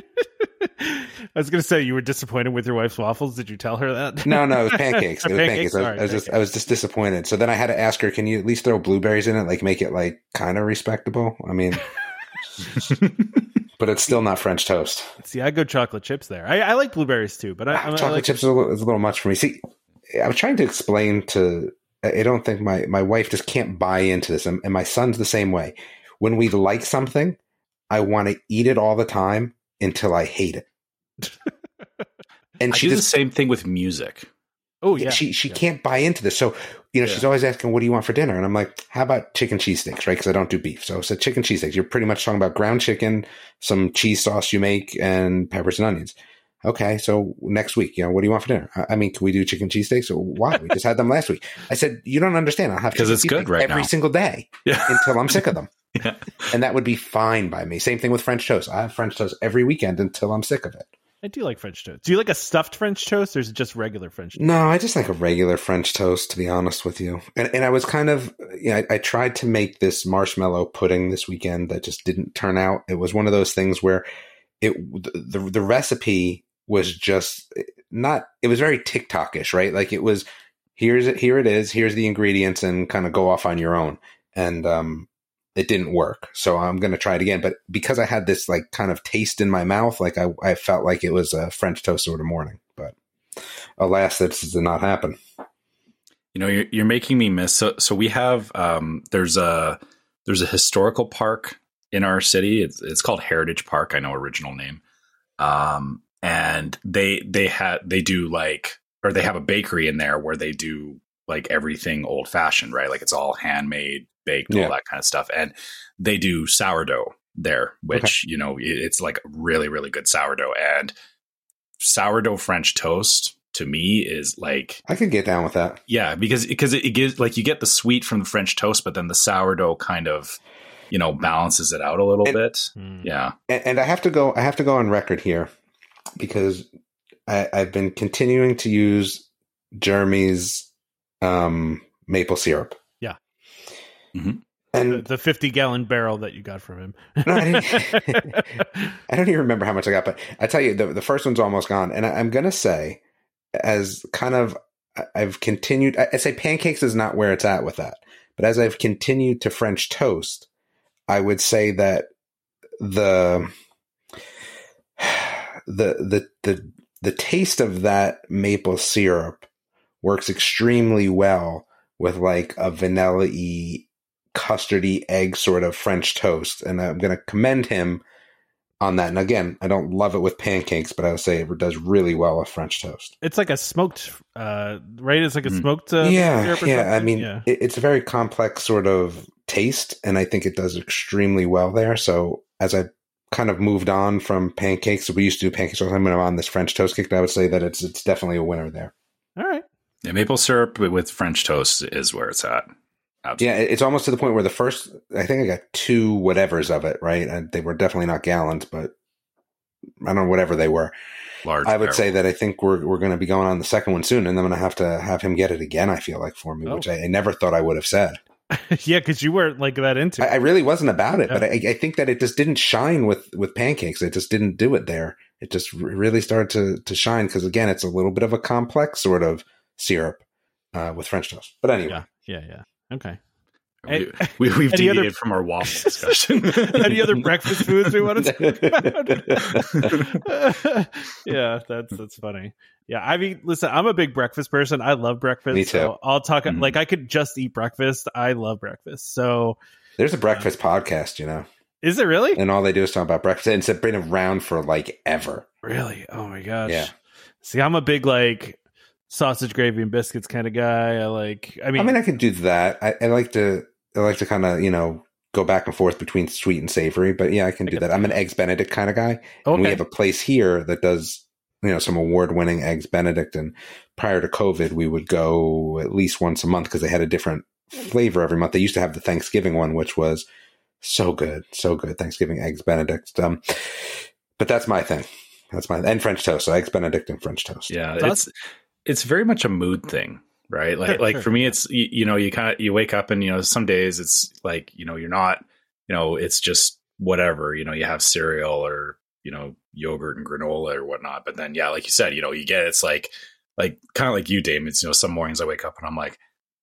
I was going to say you were disappointed with your wife's waffles. Did you tell her that? No, no, it was pancakes. It was pancakes. pancakes. I, was, I was just, I was just disappointed. So then I had to ask her, "Can you at least throw blueberries in it, like make it like kind of respectable?" I mean, but it's still not French toast. See, I go chocolate chips there. I, I like blueberries too, but I, ah, chocolate I like chips is a, little, is a little much for me. See, I'm trying to explain to. I don't think my my wife just can't buy into this, and, and my son's the same way. When we like something, I want to eat it all the time until I hate it. and she do does the same thing with music. Oh yeah, she she yeah. can't buy into this. So you know, yeah. she's always asking, "What do you want for dinner?" And I'm like, "How about chicken cheese sticks?" Right? Because I don't do beef. So I said chicken cheese sticks. You're pretty much talking about ground chicken, some cheese sauce you make, and peppers and onions. Okay, so next week, you know, what do you want for dinner? I mean, can we do chicken cheese steaks? Or why? We just had them last week. I said, you don't understand. I'll have because it's good right every now. single day yeah. until I'm sick of them. Yeah. And that would be fine by me. Same thing with French toast. I have French toast every weekend until I'm sick of it. I do like French toast. Do you like a stuffed French toast or is it just regular French toast? No, I just like a regular French toast, to be honest with you. And, and I was kind of, you know, I, I tried to make this marshmallow pudding this weekend that just didn't turn out. It was one of those things where it, the, the recipe was just not, it was very TikTokish, right? Like it was, here's it, here it is, here's the ingredients and kind of go off on your own. And, um, it didn't work. So I'm going to try it again. But because I had this like kind of taste in my mouth, like I, I felt like it was a French toast sort of morning. But alas, that did not happen. You know, you're, you're making me miss. So, so we have um, there's a there's a historical park in our city. It's, it's called Heritage Park. I know original name. Um, and they they had they do like or they have a bakery in there where they do like everything old fashioned, right? Like it's all handmade baked, yeah. all that kind of stuff. And they do sourdough there, which, okay. you know, it's like really, really good sourdough. And sourdough French toast to me is like I could get down with that. Yeah, because because it, it gives like you get the sweet from the French toast, but then the sourdough kind of you know balances it out a little and, bit. Hmm. Yeah, and, and, I have to go. I have to go on record here because I, I've been continuing to use Jeremy's um, maple syrup. Mm-hmm. And the, the, 50 gallon barrel that you got from him. no, I, I, don't even remember how much I got, but I tell you, the, the first one's almost gone. And I, am going to say, as kind of, I've continued, I, I say pancakes is not where it's at with that. But as I've continued to French toast, I would say that the, the, the, the, the taste of that maple syrup works extremely well with like a vanilla y custardy egg sort of French toast. And I'm going to commend him on that. And again, I don't love it with pancakes, but I would say it does really well with French toast. It's like a smoked, uh, right? It's like a mm. smoked. Uh, yeah, yeah. I mean, yeah. It, it's a very complex sort of taste, and I think it does extremely well there. So as I kind of moved on from pancakes, we used to do pancakes all the time. When I'm on this French toast kick, I would say that it's it's definitely a winner there. All right. Yeah, maple syrup with French toast is where it's at. Absolutely. Yeah, it's almost to the point where the first, I think I got two whatevers of it, right? And they were definitely not gallons, but I don't know, whatever they were. Large. I would barrel. say that I think we're we're going to be going on the second one soon, and then I'm going to have to have him get it again. I feel like for me, oh. which I, I, never thought I would have said. yeah, because you weren't like that into. it. I, I really wasn't about it, yeah. but I, I, think that it just didn't shine with with pancakes. It just didn't do it there. It just really started to to shine because again, it's a little bit of a complex sort of syrup uh, with French toast. But anyway, yeah, yeah, yeah. Okay. We, we, have deviated other, from our waffle discussion. any other breakfast foods we want to talk about? yeah, that's that's funny. Yeah, I mean, listen, I'm a big breakfast person. I love breakfast. Me too. So I'll talk mm-hmm. like I could just eat breakfast. I love breakfast. So there's a breakfast uh, podcast, you know. Is it really? And all they do is talk about breakfast, and it's been around for like ever. Really? Oh my gosh. Yeah. See, I'm a big like sausage gravy and biscuits kind of guy. I like. I mean, I mean, I could do that. I, I like to. I like to kind of you know go back and forth between sweet and savory. But yeah, I can do that. I'm an eggs Benedict kind of guy. okay. And we have a place here that does you know some award winning eggs Benedict. And prior to COVID, we would go at least once a month because they had a different flavor every month. They used to have the Thanksgiving one, which was so good, so good. Thanksgiving eggs Benedict. Um, but that's my thing. That's my and French toast. So eggs Benedict and French toast. Yeah, That's- it's it's very much a mood thing, right? Like like for me, it's you, you know you kind of you wake up and you know some days it's like you know you're not you know it's just whatever you know you have cereal or you know yogurt and granola or whatnot, but then yeah, like you said, you know you get it's like like kind of like you, Dame. It's you know some mornings I wake up and I'm like.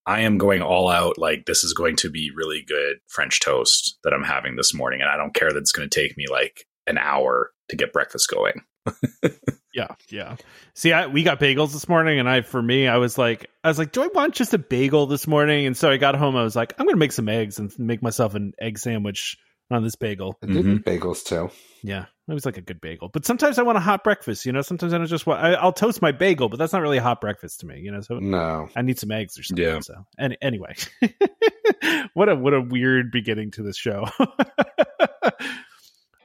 I am going all out. Like this is going to be really good French toast that I'm having this morning, and I don't care that it's going to take me like an hour to get breakfast going. Yeah, yeah. See, I, we got bagels this morning, and I, for me, I was like, I was like, do I want just a bagel this morning? And so I got home, I was like, I'm going to make some eggs and make myself an egg sandwich on this bagel. I did eat bagels too. Yeah, it was like a good bagel. But sometimes I want a hot breakfast. You know, sometimes I don't just want. I, I'll toast my bagel, but that's not really a hot breakfast to me. You know, so No, I need some eggs or something. Yeah. So, any, anyway, what a what a weird beginning to this show.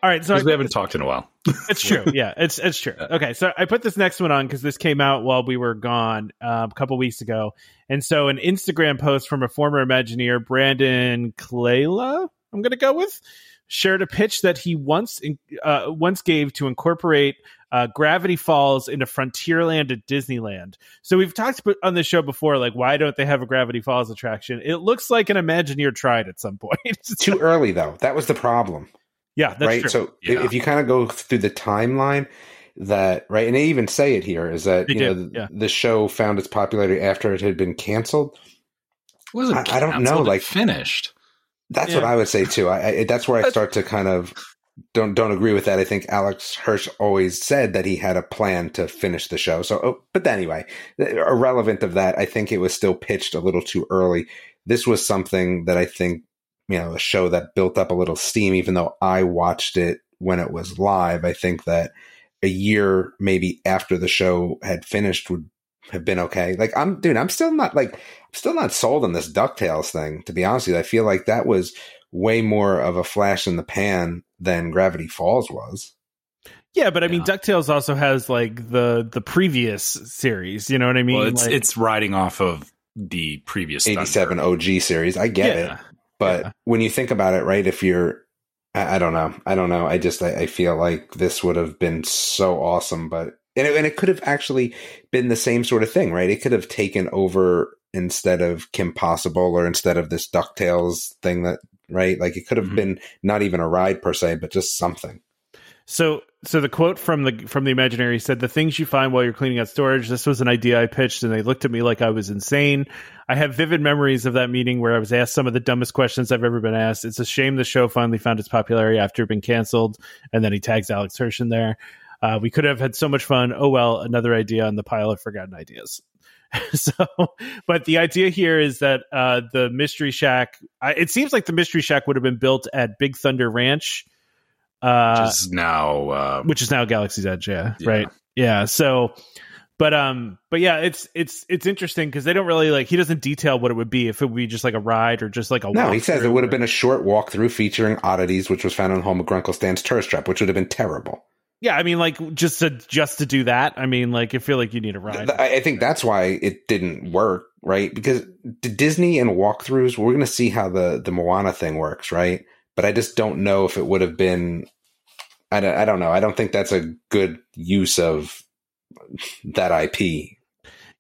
All right, so I we haven't talked in a while. it's true. Yeah, it's it's true. Okay, so I put this next one on because this came out while we were gone uh, a couple weeks ago, and so an Instagram post from a former Imagineer, Brandon Kleyla, I'm going to go with, shared a pitch that he once uh, once gave to incorporate uh, Gravity Falls into Frontierland at Disneyland. So we've talked about- on this show before, like why don't they have a Gravity Falls attraction? It looks like an Imagineer tried at some point. too early though. That was the problem. Yeah, that's right? true. So if- Yeah. if you kind of go through the timeline, that right, and they even say it here is that They you know the, yeah. the show found its popularity after it had been canceled. It wasn't I- I don't know, like- finished. That's Yeah. what I would say too. I, I that's where I start to kind of don't don't agree with that. I think Alex Hirsch always said that he had a plan to finish the show. So, oh, but anyway, irrelevant of that, I think it was still pitched a little too early. This was something that I think you know a show that built up a little steam. Even though I watched it when it was live, I think that a year maybe after the show had finished would have been okay. Like I'm dude, I'm still not like I'm still not sold on this DuckTales thing, to be honest with you. I feel like that was way more of a flash in the pan than Gravity Falls was. Yeah, but I mean, Ducktales also has like the the previous series. You know what I mean? well, it's Like- it's riding off of the previous Eighty seven OG series. I get Yeah. it. But Yeah. when you think about it, right, if you're I, I don't know. I don't know. I just I, I feel like this would have been so awesome, but and it, and it could have actually been the same sort of thing, right? It could have taken over instead of Kim Possible or instead of this DuckTales thing that right? Like it could have Mhm. been not even a ride per se, but just something. So, so the quote from the from the Imagineer said, "The things you find while you're cleaning out storage. This was an idea I pitched, and they looked at me like I was insane. I have vivid memories of that meeting where I was asked some of the dumbest questions I've ever been asked. It's a shame the show finally found its popularity after being canceled." And then he tags Alex Hirsch in there. Uh, we could have had so much fun. Oh well, another idea on the pile of forgotten ideas. so, but the idea here is that uh, the Mystery Shack. I, it seems like the Mystery Shack would have been built at Big Thunder Ranch. Uh, which is now uh, which is now Galaxy's Edge, yeah, Yeah. right, yeah. So, but um, but yeah, it's it's it's interesting because they don't really like he doesn't detail what it would be if it would be just like a ride or just like a No, he says it would have been a short walkthrough featuring oddities, which was found on home of Grunkle Stan's tourist trap, which would have been terrible. Yeah, I mean, like just to just to do that. I mean, like I feel like you need a ride. I I think that's why it didn't work, right? Because Disney and walkthroughs, we're going to see how the the Moana thing works, right? But I just don't know if it would have been. I don't, I don't know. I don't think that's a good use of that IP.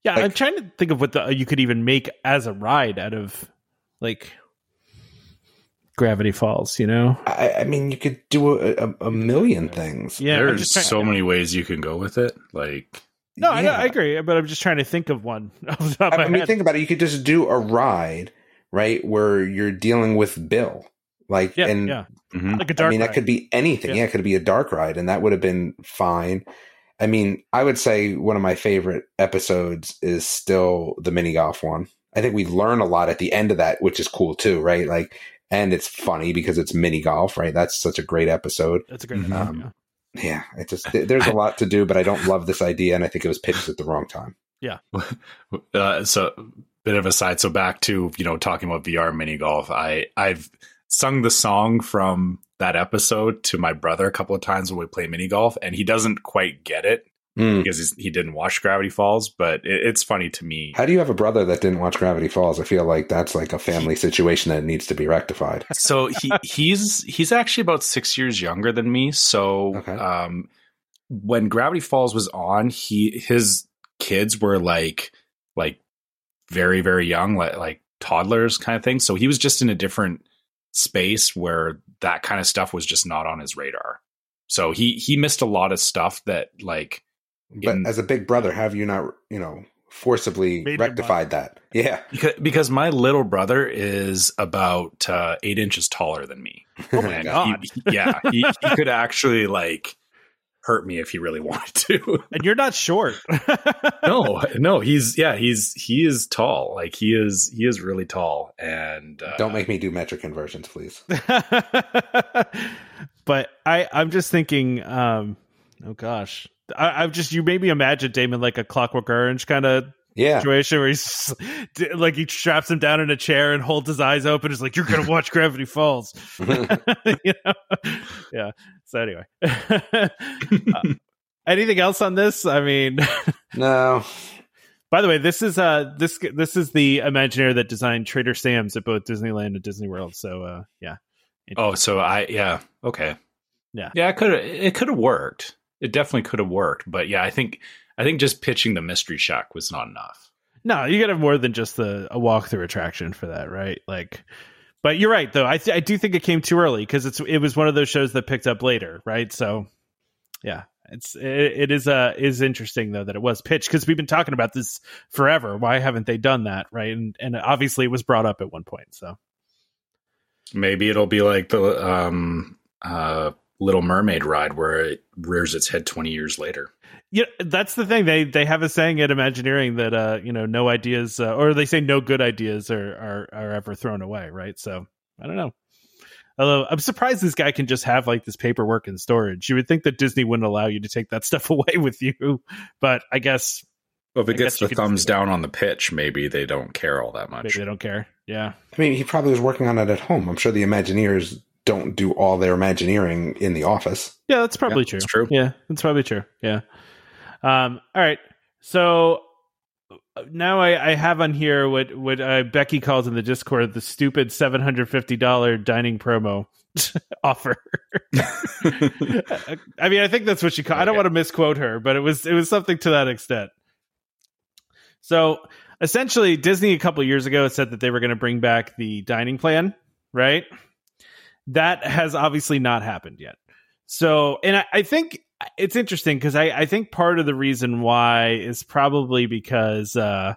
yeah, like- I'm trying to think of what the you could even make as a ride out of like Gravity Falls. You know? I, I mean, you could do a, a, a million things. Yeah, I'm there's just trying- so many ways you can go with it. Like No, I, Yeah. I agree, but I'm just trying to think of one. off the top of I mean, head. think about it. You could just do a ride, right, where you're dealing with Bill, like, yeah, and yeah, mhm. like a dark. I mean, that could be anything. Yeah. Yeah. it could be a dark ride, and that would have been fine. I mean, I would say one of my favorite episodes is still the mini golf one. I think we learn a lot at the end of that, which is cool too, right? Like and it's funny because it's mini golf, right? That's such a great episode. That's a great mm-hmm. um, yeah. yeah, it just there's a lot to do, but I don't love this idea, and I think it was pitched at the wrong time. Yeah. Uh, so bit of a side. So back to you know talking about VR mini golf. I I've sung the song from that episode to my brother a couple of times when we play mini golf, and he doesn't quite get it mm. because he didn't watch Gravity Falls. But it, it's funny to me. How do you have a brother that didn't watch Gravity Falls? I feel like that's like a family situation that needs to be rectified. So he he's he's actually about six years younger than me. So okay. um, when Gravity Falls was on, he his kids were like like very very young, like like toddlers kind of thing. So he was just in a different space where that kind of stuff was just not on his radar. So he he missed a lot of stuff that like but in, as a big brother, have you not, you know, forcibly rectified that? Yeah. Because, because, my little brother is about uh, eight inches taller than me. Oh my God. He, yeah. He, he could actually like hurt me if he really wanted to. and you're not short. no, no, he's yeah, he's he is tall. Like he is he is really tall. And uh, don't make me do metric conversions, please. but I I'm just thinking. um Oh gosh, I, I've just you maybe imagine Damon like a Clockwork Orange kind of yeah. situation where he's like he straps him down in a chair and holds his eyes open. Is like you're gonna watch Gravity Falls. you know? Yeah. So anyway, uh, anything else on this? I mean, no. By the way, this is uh this this is the Imagineer that designed Trader Sam's at both Disneyland and Disney World. So uh yeah. Oh, so I yeah okay yeah yeah it could it could have worked it definitely could have worked. But yeah, I think I think just pitching the mystery shack was not enough. No, you got to have more than just the a walkthrough attraction for that, right? Like, but you're right though. I th- I do think it came too early because it's it was one of those shows that picked up later, right? So, yeah, it's it, it is uh is interesting though that it was pitched because we've been talking about this forever. Why haven't they done that, right? And and obviously it was brought up at one point. So maybe it'll be like the um uh Little Mermaid ride where it rears its head 20 years later. Yeah, that's the thing. They they have a saying at Imagineering that uh, you know, no ideas uh, or they say no good ideas are, are are ever thrown away, right? So, I don't know. Although I'm surprised this guy can just have like this paperwork in storage. You would think that Disney wouldn't allow you to take that stuff away with you, but I guess well, if it I gets the thumbs down on the pitch, maybe they don't care all that much. Maybe they don't care. Yeah. I mean, he probably was working on it at home. I'm sure the Imagineers don't do all their Imagineering in the office. Yeah, that's probably yeah, true. That's true. Yeah, that's probably true. Yeah. Um, all right. So now I, I, have on here what what uh, Becky calls in the Discord the stupid seven hundred fifty dollar dining promo offer. I mean, I think that's what she called. Okay. I don't want to misquote her, but it was it was something to that extent. So essentially, Disney a couple years ago said that they were going to bring back the dining plan, right? That has obviously not happened yet. So, and I, I think it's interesting because I, I think part of the reason why is probably because, uh,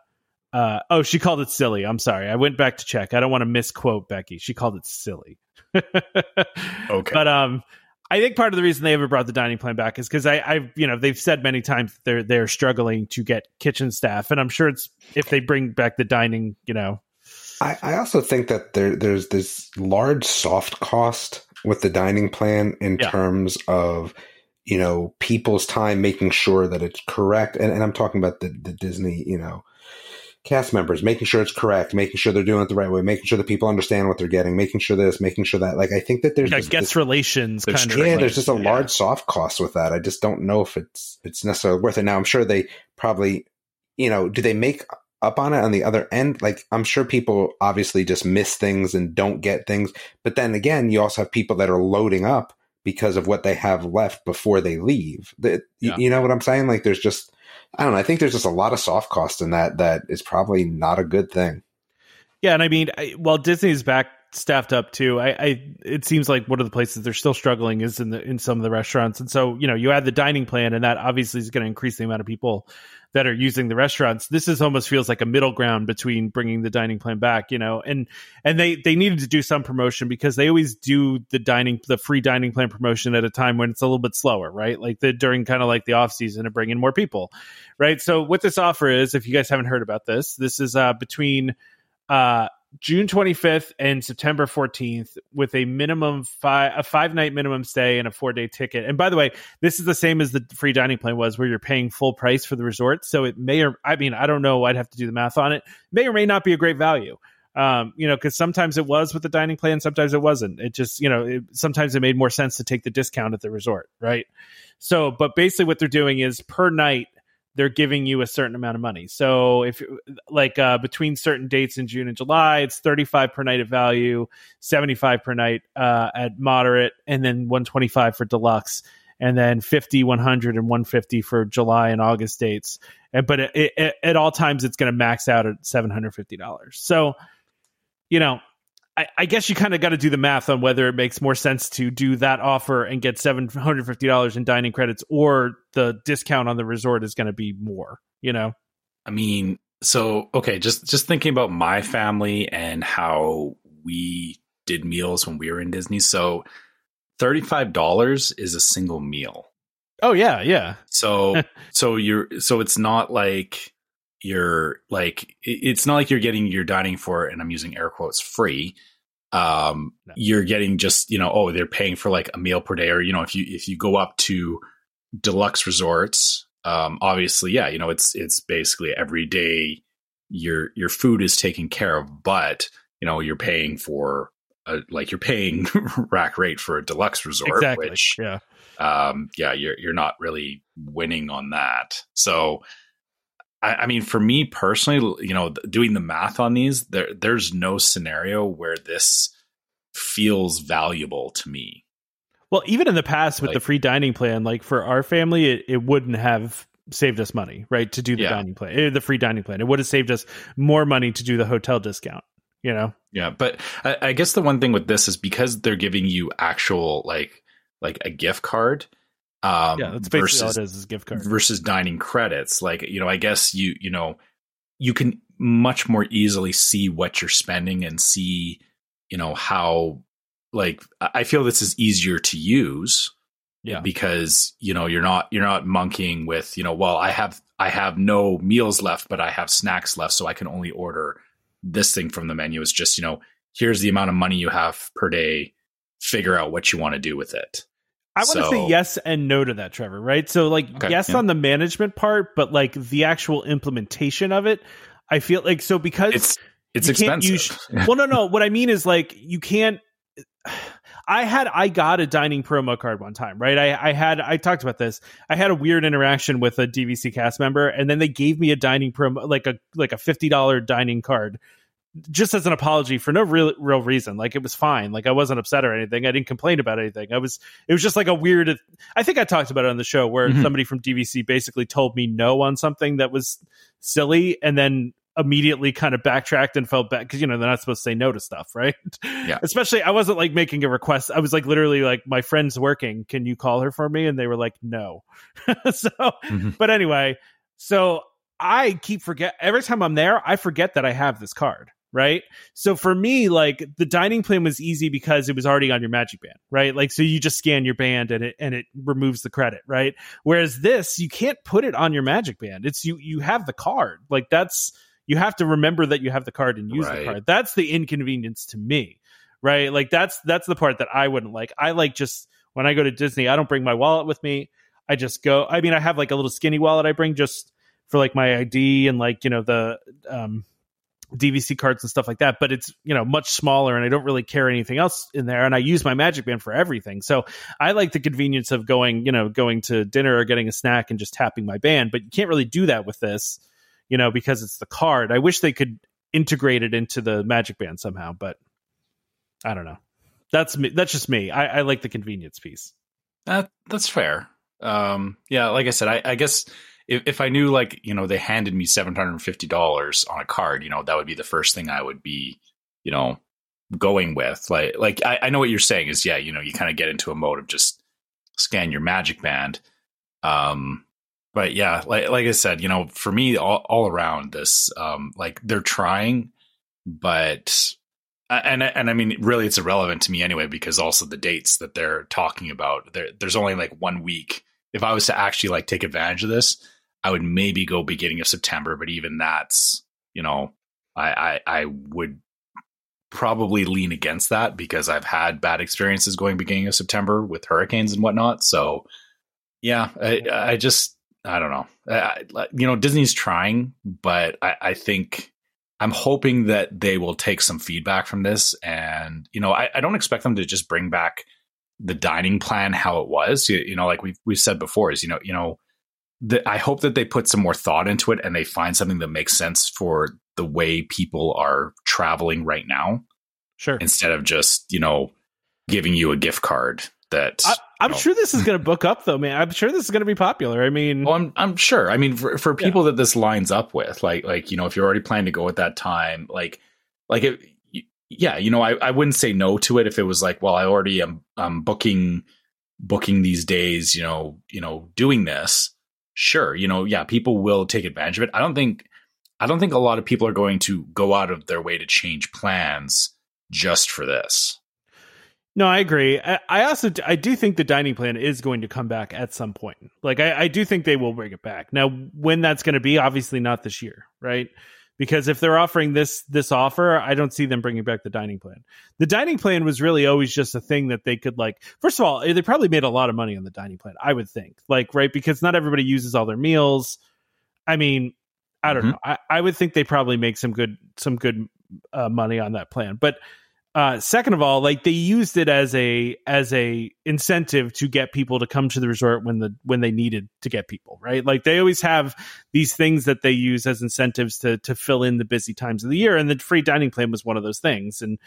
uh, oh, she called it silly. I'm sorry. I went back to check. I don't want to misquote Becky. She called it silly. okay. But, um, I think part of the reason they ever brought the dining plan back is because I, I've, you know, they've said many times they're they're struggling to get kitchen staff, and I'm sure it's if they bring back the dining, you know, I, I also think that there there's this large soft cost with the dining plan in yeah. terms of you know people's time making sure that it's correct. And, and i'm talking about the, the disney you know cast members making sure it's correct making sure they're doing it the right way making sure that people understand what they're getting making sure this making sure that like i think that there's yeah, guest this, relations kind of yeah there's just a large soft cost with that. I just don't know if it's it's necessarily worth it. Now i'm sure they probably you know do they make up on it on the other end. Like I'm sure people obviously just miss things and don't get things. But then again, you also have people that are loading up because of what they have left before they leave. The, yeah. you, know what I'm saying? Like there's just, I don't know. I think there's just a lot of soft cost in that that is probably not a good thing. Yeah, and I mean, I, while Disney's back staffed up too, I, I it seems like one of the places they're still struggling is in the in some of the restaurants, and so you know you add the dining plan, and that obviously is going to increase the amount of people that are using the restaurants. This is almost feels like a middle ground between bringing the dining plan back, you know, and and they they needed to do some promotion because they always do the dining the free dining plan promotion at a time when it's a little bit slower, right? Like the during kind of like the off season to bring in more people, right? So what this offer is, if you guys haven't heard about this, this is uh between uh June 25th and September 14th with a minimum five a five night minimum stay and a four day ticket. And by the way, this is the same as the free dining plan was, where you're paying full price for the resort. So it may or I mean I don't know. I'd have to do the math on it. May or may not be a great value. Um, you know, because sometimes it was with the dining plan, sometimes it wasn't. It just you know, it, sometimes it made more sense to take the discount at the resort, right? So, but basically, what they're doing is per night they're giving you a certain amount of money. So if like uh, between certain dates in June and July, it's 35 per night at value, 75 per night uh, at moderate, and then 125 for deluxe, and then 50, 100, and 150 for July and August dates. And but it, it, at all times, it's going to max out at $750. So, you know, I, I guess you kind of got to do the math on whether it makes more sense to do that offer and get seven hundred fifty dollars in dining credits, or the discount on the resort is going to be more. You know, I mean, so okay, just just thinking about my family and how we did meals when we were in Disney. So thirty five dollars is a single meal. Oh yeah, yeah. So so you're so it's not like you're like it's not like you're getting your dining for and I'm using air quotes free. Um, no. you're getting just you know oh they're paying for like a meal per day or you know if you if you go up to deluxe resorts um, obviously yeah you know it's it's basically every day your your food is taken care of but you know you're paying for a, like you're paying rack rate for a deluxe resort exactly. which yeah um yeah you're you're not really winning on that so I, I mean, for me personally, you know, doing the math on these, there there's no scenario where this feels valuable to me. Well, even in the past with like, the free dining plan, like for our family, it, it wouldn't have saved us money, right? To do the yeah. dining plan, eh, the free dining plan, it would have saved us more money to do the hotel discount. You know? Yeah, but I, I guess the one thing with this is because they're giving you actual like like a gift card um, yeah, that's basically versus, all it is, is gift card versus dining credits. Like, you know, I guess you, you know, you can much more easily see what you're spending and see, you know, how, like, I feel this is easier to use. Yeah. Because, you know, you're not, you're not monkeying with, you know, well, I have, I have no meals left, but I have snacks left. So I can only order this thing from the menu. It's just, you know, here's the amount of money you have per day. Figure out what you want to do with it. I want to say yes and no to that, Trevor, right? So, like, okay, yes yeah. on the management part, but like the actual implementation of it, I feel like so because it's it's expensive. Use, well, no, no. What I mean is like you can't. I had I got a dining promo card one time, right? I, I had I talked about this. I had a weird interaction with a DVC cast member, and then they gave me a dining promo, like a like a fifty dollar dining card just as an apology for no real real reason. Like it was fine. Like I wasn't upset or anything. I didn't complain about anything. I was it was just like a weird I think I talked about it on the show where mm-hmm. somebody from DVC basically told me no on something that was silly and then immediately kind of backtracked and felt bad because you know they're not supposed to say no to stuff, right? Yeah. Especially I wasn't like making a request. I was like literally like my friend's working. Can you call her for me? And they were like no. so, mm-hmm. but anyway, so I keep forget every time I'm there. I forget that I have this card right? So for me, like the dining plan was easy because it was already on your magic band, right? Like so you just scan your band and it and it removes the credit, right? Whereas this, you can't put it on your magic band. It's you you have the card. Like that's you have to remember that you have the card and use right. the card. That's the inconvenience to me. Right? Like that's that's the part that I wouldn't like. I like just when I go to Disney, I don't bring my wallet with me. I just go I mean, I have like a little skinny wallet I bring just for like my ID and like, you know, the um DVC cards and stuff like that, but it's, you know, much smaller and I don't really care anything else in there. And I use my Magic Band for everything. So I like the convenience of going, you know, going to dinner or getting a snack and just tapping my band, but you can't really do that with this, you know, because it's the card. I wish they could integrate it into the Magic Band somehow, but I don't know. That's me. That's just me. I, I like the convenience piece. That that's fair. Um, yeah, like I said, I, I guess if, if I knew like, you know, they handed me $750 on a card, you know, that would be the first thing I would be, you know, going with. Like, like I, I know what you're saying is, yeah, you know, you kind of get into a mode of just scan your magic band. Um, but yeah, like, like I said, you know, for me, all, all around this, um, like they're trying, but and and I mean, really, it's irrelevant to me anyway because also the dates that they're talking about, There, there's only like one week. If I was to actually like take advantage of this, I would maybe go beginning of September, but even that's, you know, I, I, I would probably lean against that because I've had bad experiences going beginning of September with hurricanes and whatnot. So, yeah, I, I just I don't know. I, you know, Disney's trying, but I, I, think I'm hoping that they will take some feedback from this. And you know, I, I don't expect them to just bring back the dining plan how it was. You, you know, like we've we've said before, is you know, you know. The, I hope that they put some more thought into it and they find something that makes sense for the way people are traveling right now. Sure. Instead of just, you know, giving you a gift card that I, am sure this is going to book up though, man. I'm sure this is going to be popular. I mean, well, I'm I'm sure. I mean, for for people yeah. that this lines up with, like like you know, if you're already planning to go at that time, like like it, yeah, you know, I I wouldn't say no to it if it was like, well, I already am I'm booking booking these days, you know, you know, doing this. Sure, you know, yeah, people will take advantage of it. I don't think I don't think a lot of people are going to go out of their way to change plans just for this. No, I agree. I, I, also I do think the dining plan is going to come back at some point. Like I, I do think they will bring it back. Now, when that's going to be, obviously not this year, right? Because if they're offering this this offer, I don't see them bringing back the dining plan. The dining plan was really always just a thing that they could like. First of all, they probably made a lot of money on the dining plan. I would think, like, right, because not everybody uses all their meals. I mean, I don't mm-hmm. know. I, I would think they probably make some good some good uh, money on that plan. But uh, second of all, like they used it as a as a incentive to get people to come to the resort when the when they needed to get people right. Like they always have these things that they use as incentives to to fill in the busy times of the year, and the free dining plan was one of those things. And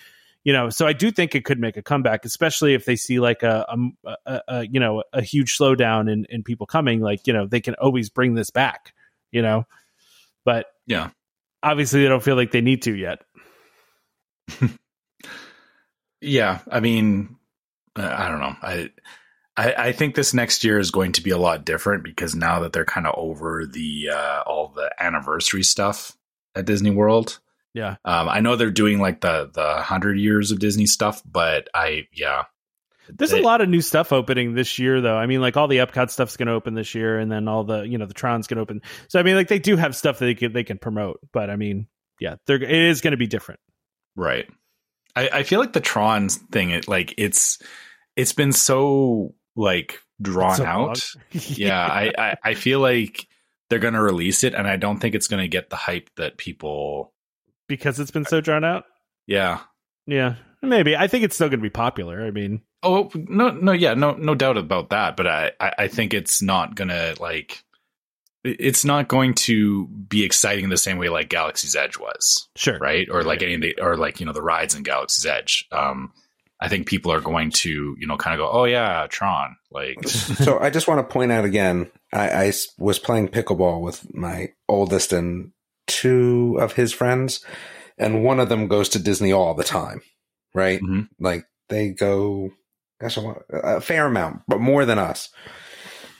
you know, so I do think it could make a comeback, especially if they see like a, a, a, a you know a huge slowdown in in people coming. Like you know, they can always bring this back. You know. But yeah, obviously they don't feel like they need to yet. yeah, I mean, I don't know. I, I, I think this next year is going to be a lot different because now that they're kind of over the uh, all the anniversary stuff at Disney World. Yeah, um, I know they're doing like the the hundred years of Disney stuff, but I yeah, there's a lot of new stuff opening this year, though. I mean, like all the Epcot stuff's going to open this year, and then all the you know the Tron's going to open. So I mean, like they do have stuff that they can they can promote, but I mean, yeah, they're it is going to be different, right? I, I feel like the Tron thing, it like it's it's been so like drawn so out. yeah, I, I I feel like they're going to release it, and I don't think it's going to get the hype that people because it's been so drawn out. Yeah, yeah, maybe. I think it's still going to be popular. I mean, Oh no, no, yeah, no, no doubt about that. But I, I think it's not gonna like, it's not going to be exciting the same way like Galaxy's Edge was. Sure, right? Or like any of the, or like you know the rides in Galaxy's Edge. Um, I think people are going to you know kind of go, oh yeah, Tron. Like, so I just want to point out again, I, I was playing pickleball with my oldest and two of his friends, and one of them goes to Disney all the time, right? Mm-hmm. Like they go gosh, a fair amount, but more than us.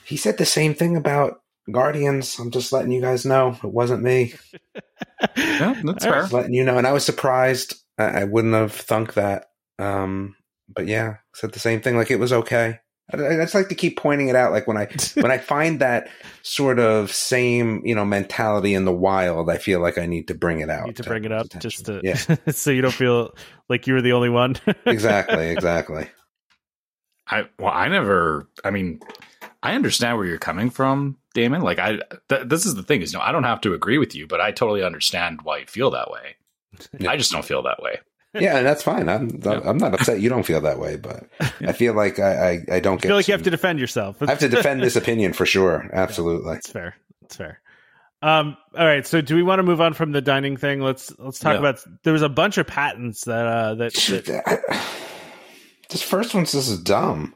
He said the same thing about Guardians. I'm just letting you guys know it wasn't me. yeah, that's fair. Just letting you know, and I was surprised. I, I wouldn't have thunk that. Um, but yeah, said the same thing. Like it was okay. I, I just like to keep pointing it out. Like when I when I find that sort of same you know mentality in the wild, I feel like I need to bring it out. Need to, to bring it up attention. just to yeah. so you don't feel like you were the only one. exactly. Exactly. I well, I never. I mean, I understand where you're coming from, Damon. Like, I th- this is the thing is, you know, I don't have to agree with you, but I totally understand why you feel that way. Yeah. I just don't feel that way. Yeah, and that's fine. I'm yeah. I'm not upset you don't feel that way, but I feel like I I, I don't get. feel like to, you have to defend yourself. I have to defend this opinion for sure. Absolutely, that's fair. That's fair. Um, all right. So, do we want to move on from the dining thing? Let's let's talk yeah. about. There was a bunch of patents that uh, that, that this first one's just is dumb.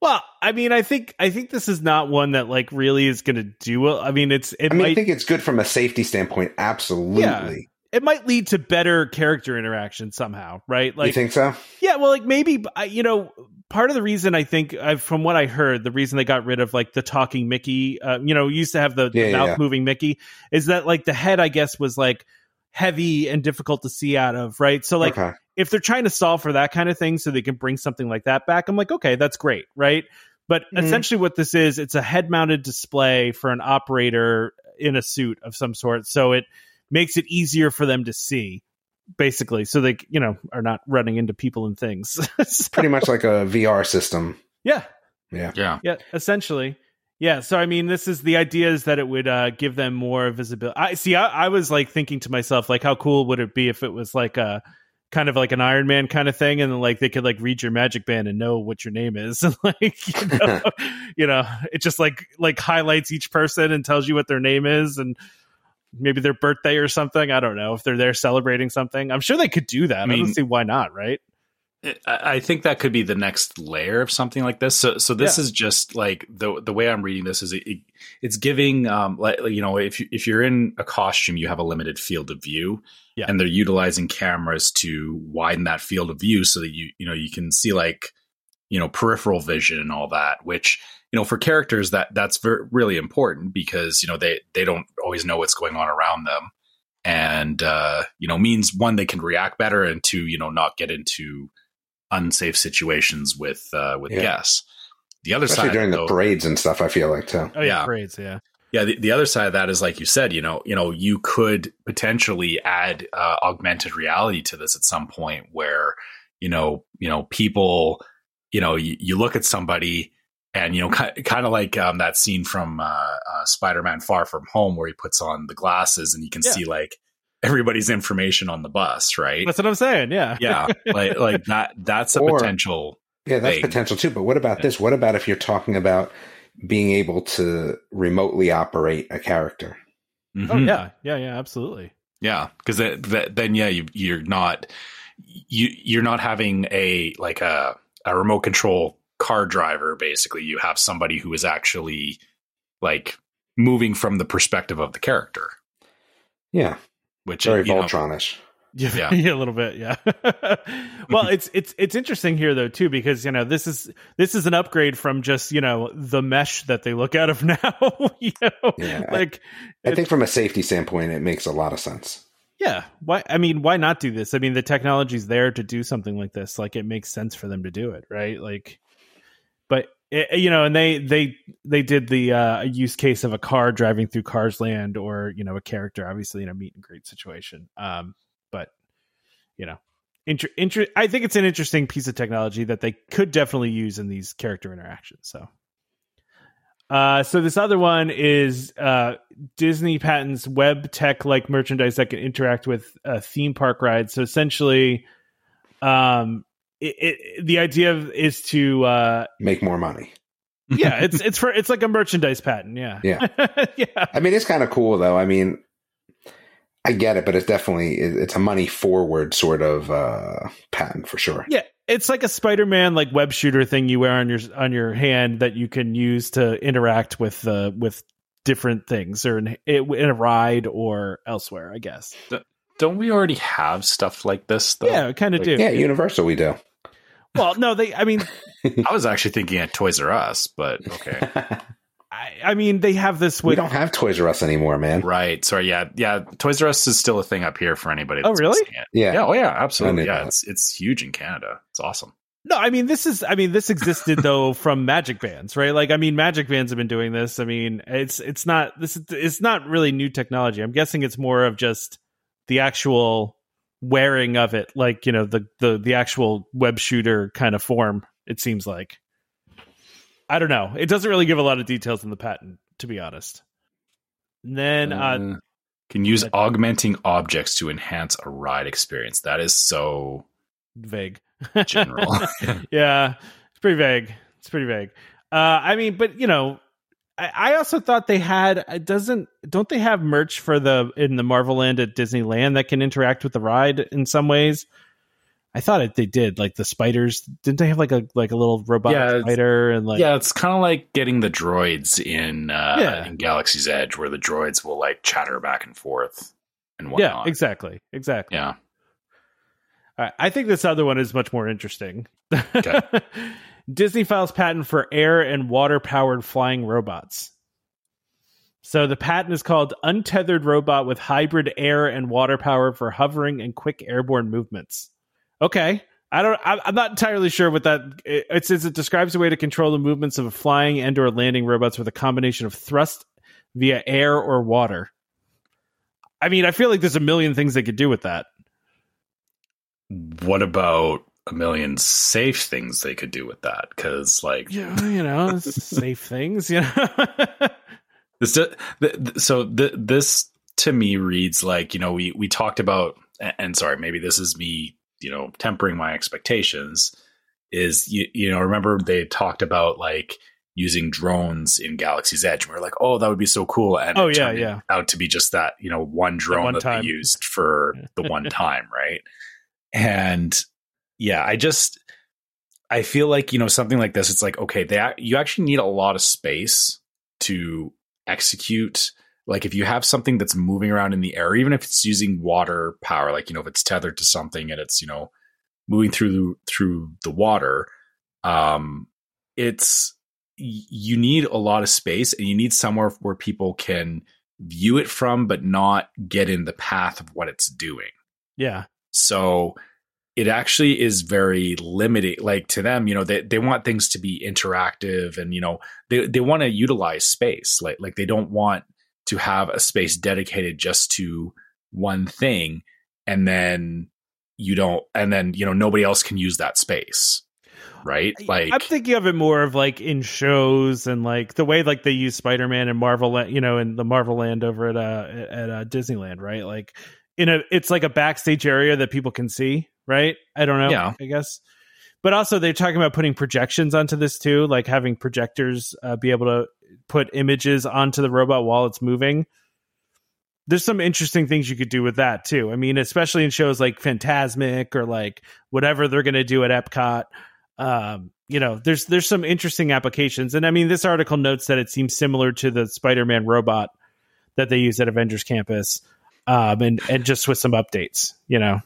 Well, I mean, I think I think this is not one that like really is going to do well. I mean, it's it I mean, might, I think it's good from a safety standpoint. Absolutely. Yeah, it might lead to better character interaction somehow, right? Like, you think so? Yeah. Well, like maybe you know, part of the reason I think, I've, from what I heard, the reason they got rid of like the talking Mickey, uh, you know, used to have the, yeah, the yeah, mouth moving Mickey, is that like the head, I guess, was like heavy and difficult to see out of, right? So like okay. If they're trying to solve for that kind of thing so they can bring something like that back, I'm like, okay, that's great, right? But mm-hmm. essentially what this is, it's a head-mounted display for an operator in a suit of some sort. So it makes it easier for them to see. basically, so they you know are not running into people and things. so, Pretty much like a VR system. Yeah. Yeah. Yeah. Yeah. Essentially. Yeah. So I mean, this is the idea is that it would uh, give them more visibility. I see. I, I was like thinking to myself, like, how cool would it be if it was like a kind of like an Iron Man kind of thing, and like they could like read your magic band and know what your name is, and like you know, you know, it just like like highlights each person and tells you what their name is, and maybe their birthday or something. I don't know if they're there celebrating something. I'm sure they could do that. I, mean, I don't see why not, right? I think that could be the next layer of something like this. So, so this yeah. is just like the the way I'm reading this is it, it, it's giving um like you know if you, if you're in a costume you have a limited field of view, yeah. and they're utilizing cameras to widen that field of view so that you you know you can see like you know peripheral vision and all that, which you know for characters that that's very, really important because you know they they don't always know what's going on around them, and uh, you know means one they can react better and two you know not get into unsafe situations with uh, with yeah. guests. The other Especially side during though, the parades and stuff, I feel like too. Oh yeah, yeah. parades, yeah. Yeah, the, the other side of that is like you said, you know, you know, you could potentially add uh, augmented reality to this at some point, where you know, you know, people, you know, you, you look at somebody and you know, kind, kind of like um, that scene from uh, uh, Spider-Man: Far From Home, where he puts on the glasses and you can yeah. see like everybody's information on the bus, right? That's what I'm saying. Yeah. Yeah. like like that that's a or, potential Yeah, that's thing. potential too. But what about yeah. this? What about if you're talking about being able to remotely operate a character? Mm-hmm. Oh yeah. Yeah, yeah, absolutely. Yeah, because that, that, then yeah, you you're not you you're not having a like a a remote control car driver basically. You have somebody who is actually like moving from the perspective of the character. Yeah which very uh, Voltronish. Yeah, yeah, a little bit, yeah. well, it's it's it's interesting here though too because you know this is this is an upgrade from just you know the mesh that they look out of now. you know, yeah, like I, I think from a safety standpoint, it makes a lot of sense. Yeah, why? I mean, why not do this? I mean, the technology's there to do something like this. Like, it makes sense for them to do it, right? Like, but it, you know, and they they they did the uh, use case of a car driving through Cars Land, or you know, a character obviously in a meet and greet situation. Um, but you know, inter- inter- I think it's an interesting piece of technology that they could definitely use in these character interactions. So. Uh, so this other one is uh, Disney patents web tech like merchandise that can interact with a theme park rides. So essentially, um, it, it, the idea is to uh, make more money. yeah, it's it's for it's like a merchandise patent. Yeah, yeah, yeah. I mean, it's kind of cool though. I mean, I get it, but it's definitely it's a money forward sort of uh, patent for sure. Yeah, it's like a Spider-Man like web shooter thing you wear on your on your hand that you can use to interact with uh, with different things or in, in a ride or elsewhere. I guess. Don't we already have stuff like this? Though? Yeah, kind of like, do. Yeah, Universal, we do. Well, no, they. I mean, I was actually thinking at Toys R Us, but okay. I, I mean, they have this. With, we don't have Toys R Us anymore, man. Right. Sorry. Yeah. Yeah. Toys R Us is still a thing up here for anybody. oh, really? Yeah. Yeah. Oh, yeah. Absolutely. Yeah. It's it's huge in Canada. It's awesome. No, I mean this is I mean this existed though from Magic Bands, right? Like I mean Magic Bands have been doing this. I mean, it's it's not this it's not really new technology. I'm guessing it's more of just the actual wearing of it, like you know the the the actual web shooter kind of form. It seems like. I don't know. It doesn't really give a lot of details in the patent, to be honest. And then uh, uh, can use augmenting objects to enhance a ride experience. That is so vague, general. yeah, it's pretty vague. It's pretty vague. Uh, I mean, but you know, I, also thought they had uh, doesn't don't they have merch for the in the Marvel Land at Disneyland that can interact with the ride in some ways? I thought it, they did like the spiders. Didn't they have like a like a little robot yeah, spider and like yeah? It's kind of like getting the droids in uh, yeah. in Galaxy's Edge, where the droids will like chatter back and forth and whatnot. Yeah, exactly, exactly. Yeah. I think this other one is much more interesting. Okay. Disney files patent for air and water powered flying robots. So the patent is called Untethered Robot with Hybrid Air and Water Power for Hovering and Quick Airborne Movements. Okay. I don't. I'm not entirely sure what that. It says it describes a way to control the movements of flying and/or landing robots with a combination of thrust via air or water. I mean, I feel like there's a million things they could do with that. what about a million safe things they could do with that? Because, like, yeah, you know, safe things, you know. this, so this to me reads like you know we we talked about, and sorry, maybe this is me, you know, tempering my expectations. Is you you know remember they talked about like using drones in Galaxy's Edge. We are like, oh, that would be so cool. And oh yeah, yeah. Out to be just that, you know, one drone one that time. they used for the one time, right? And yeah, I just I feel like you know something like this. It's like okay, they you actually need a lot of space to execute. Like if you have something that's moving around in the air, even if it's using water power, like you know if it's tethered to something and it's you know moving through through the water, um, it's you need a lot of space and you need somewhere where people can view it from, but not get in the path of what it's doing. Yeah. So it actually is very limiting. Like to them, you know, they, they want things to be interactive and, you know, they, they want to utilize space. Like, like they don't want to have a space dedicated just to one thing. And then you don't, and then, you know, nobody else can use that space right? Like I'm thinking of it more of like in shows and like the way like they use Spider-Man and Marvel, you know, in the Marvel Land over at uh at uh, Disneyland, right? Like in a it's like a backstage area that people can see, right? I don't know. Yeah, I guess. But also they're talking about putting projections onto this too, like having projectors uh, be able to put images onto the robot while it's moving. There's some interesting things you could do with that too. I mean, especially in shows like Fantasmic or like whatever they're going to do at Epcot um, you know, there's there's some interesting applications, and I mean, this article notes that it seems similar to the Spider-Man robot that they use at Avengers Campus, um, and and just with some updates, you know.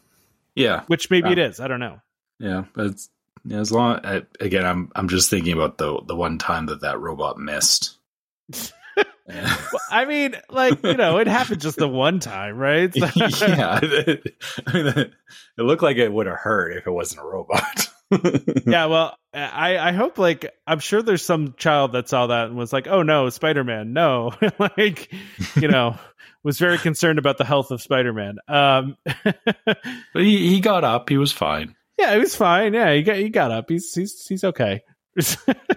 Yeah, which maybe uh, it is. I don't know. Yeah, but yeah, as long I, again, I'm I'm just thinking about the the one time that that robot missed. well, I mean, like you know, it happened just the one time, right? yeah, I mean, it looked like it would have hurt if it wasn't a robot. yeah, well, I I hope like I'm sure there's some child that saw that and was like, "Oh no, Spider-Man, no!" like, you know, was very concerned about the health of Spider-Man. Um, but he he got up. He was fine. Yeah, he was fine. Yeah, he got he got up. He's he's he's okay. um,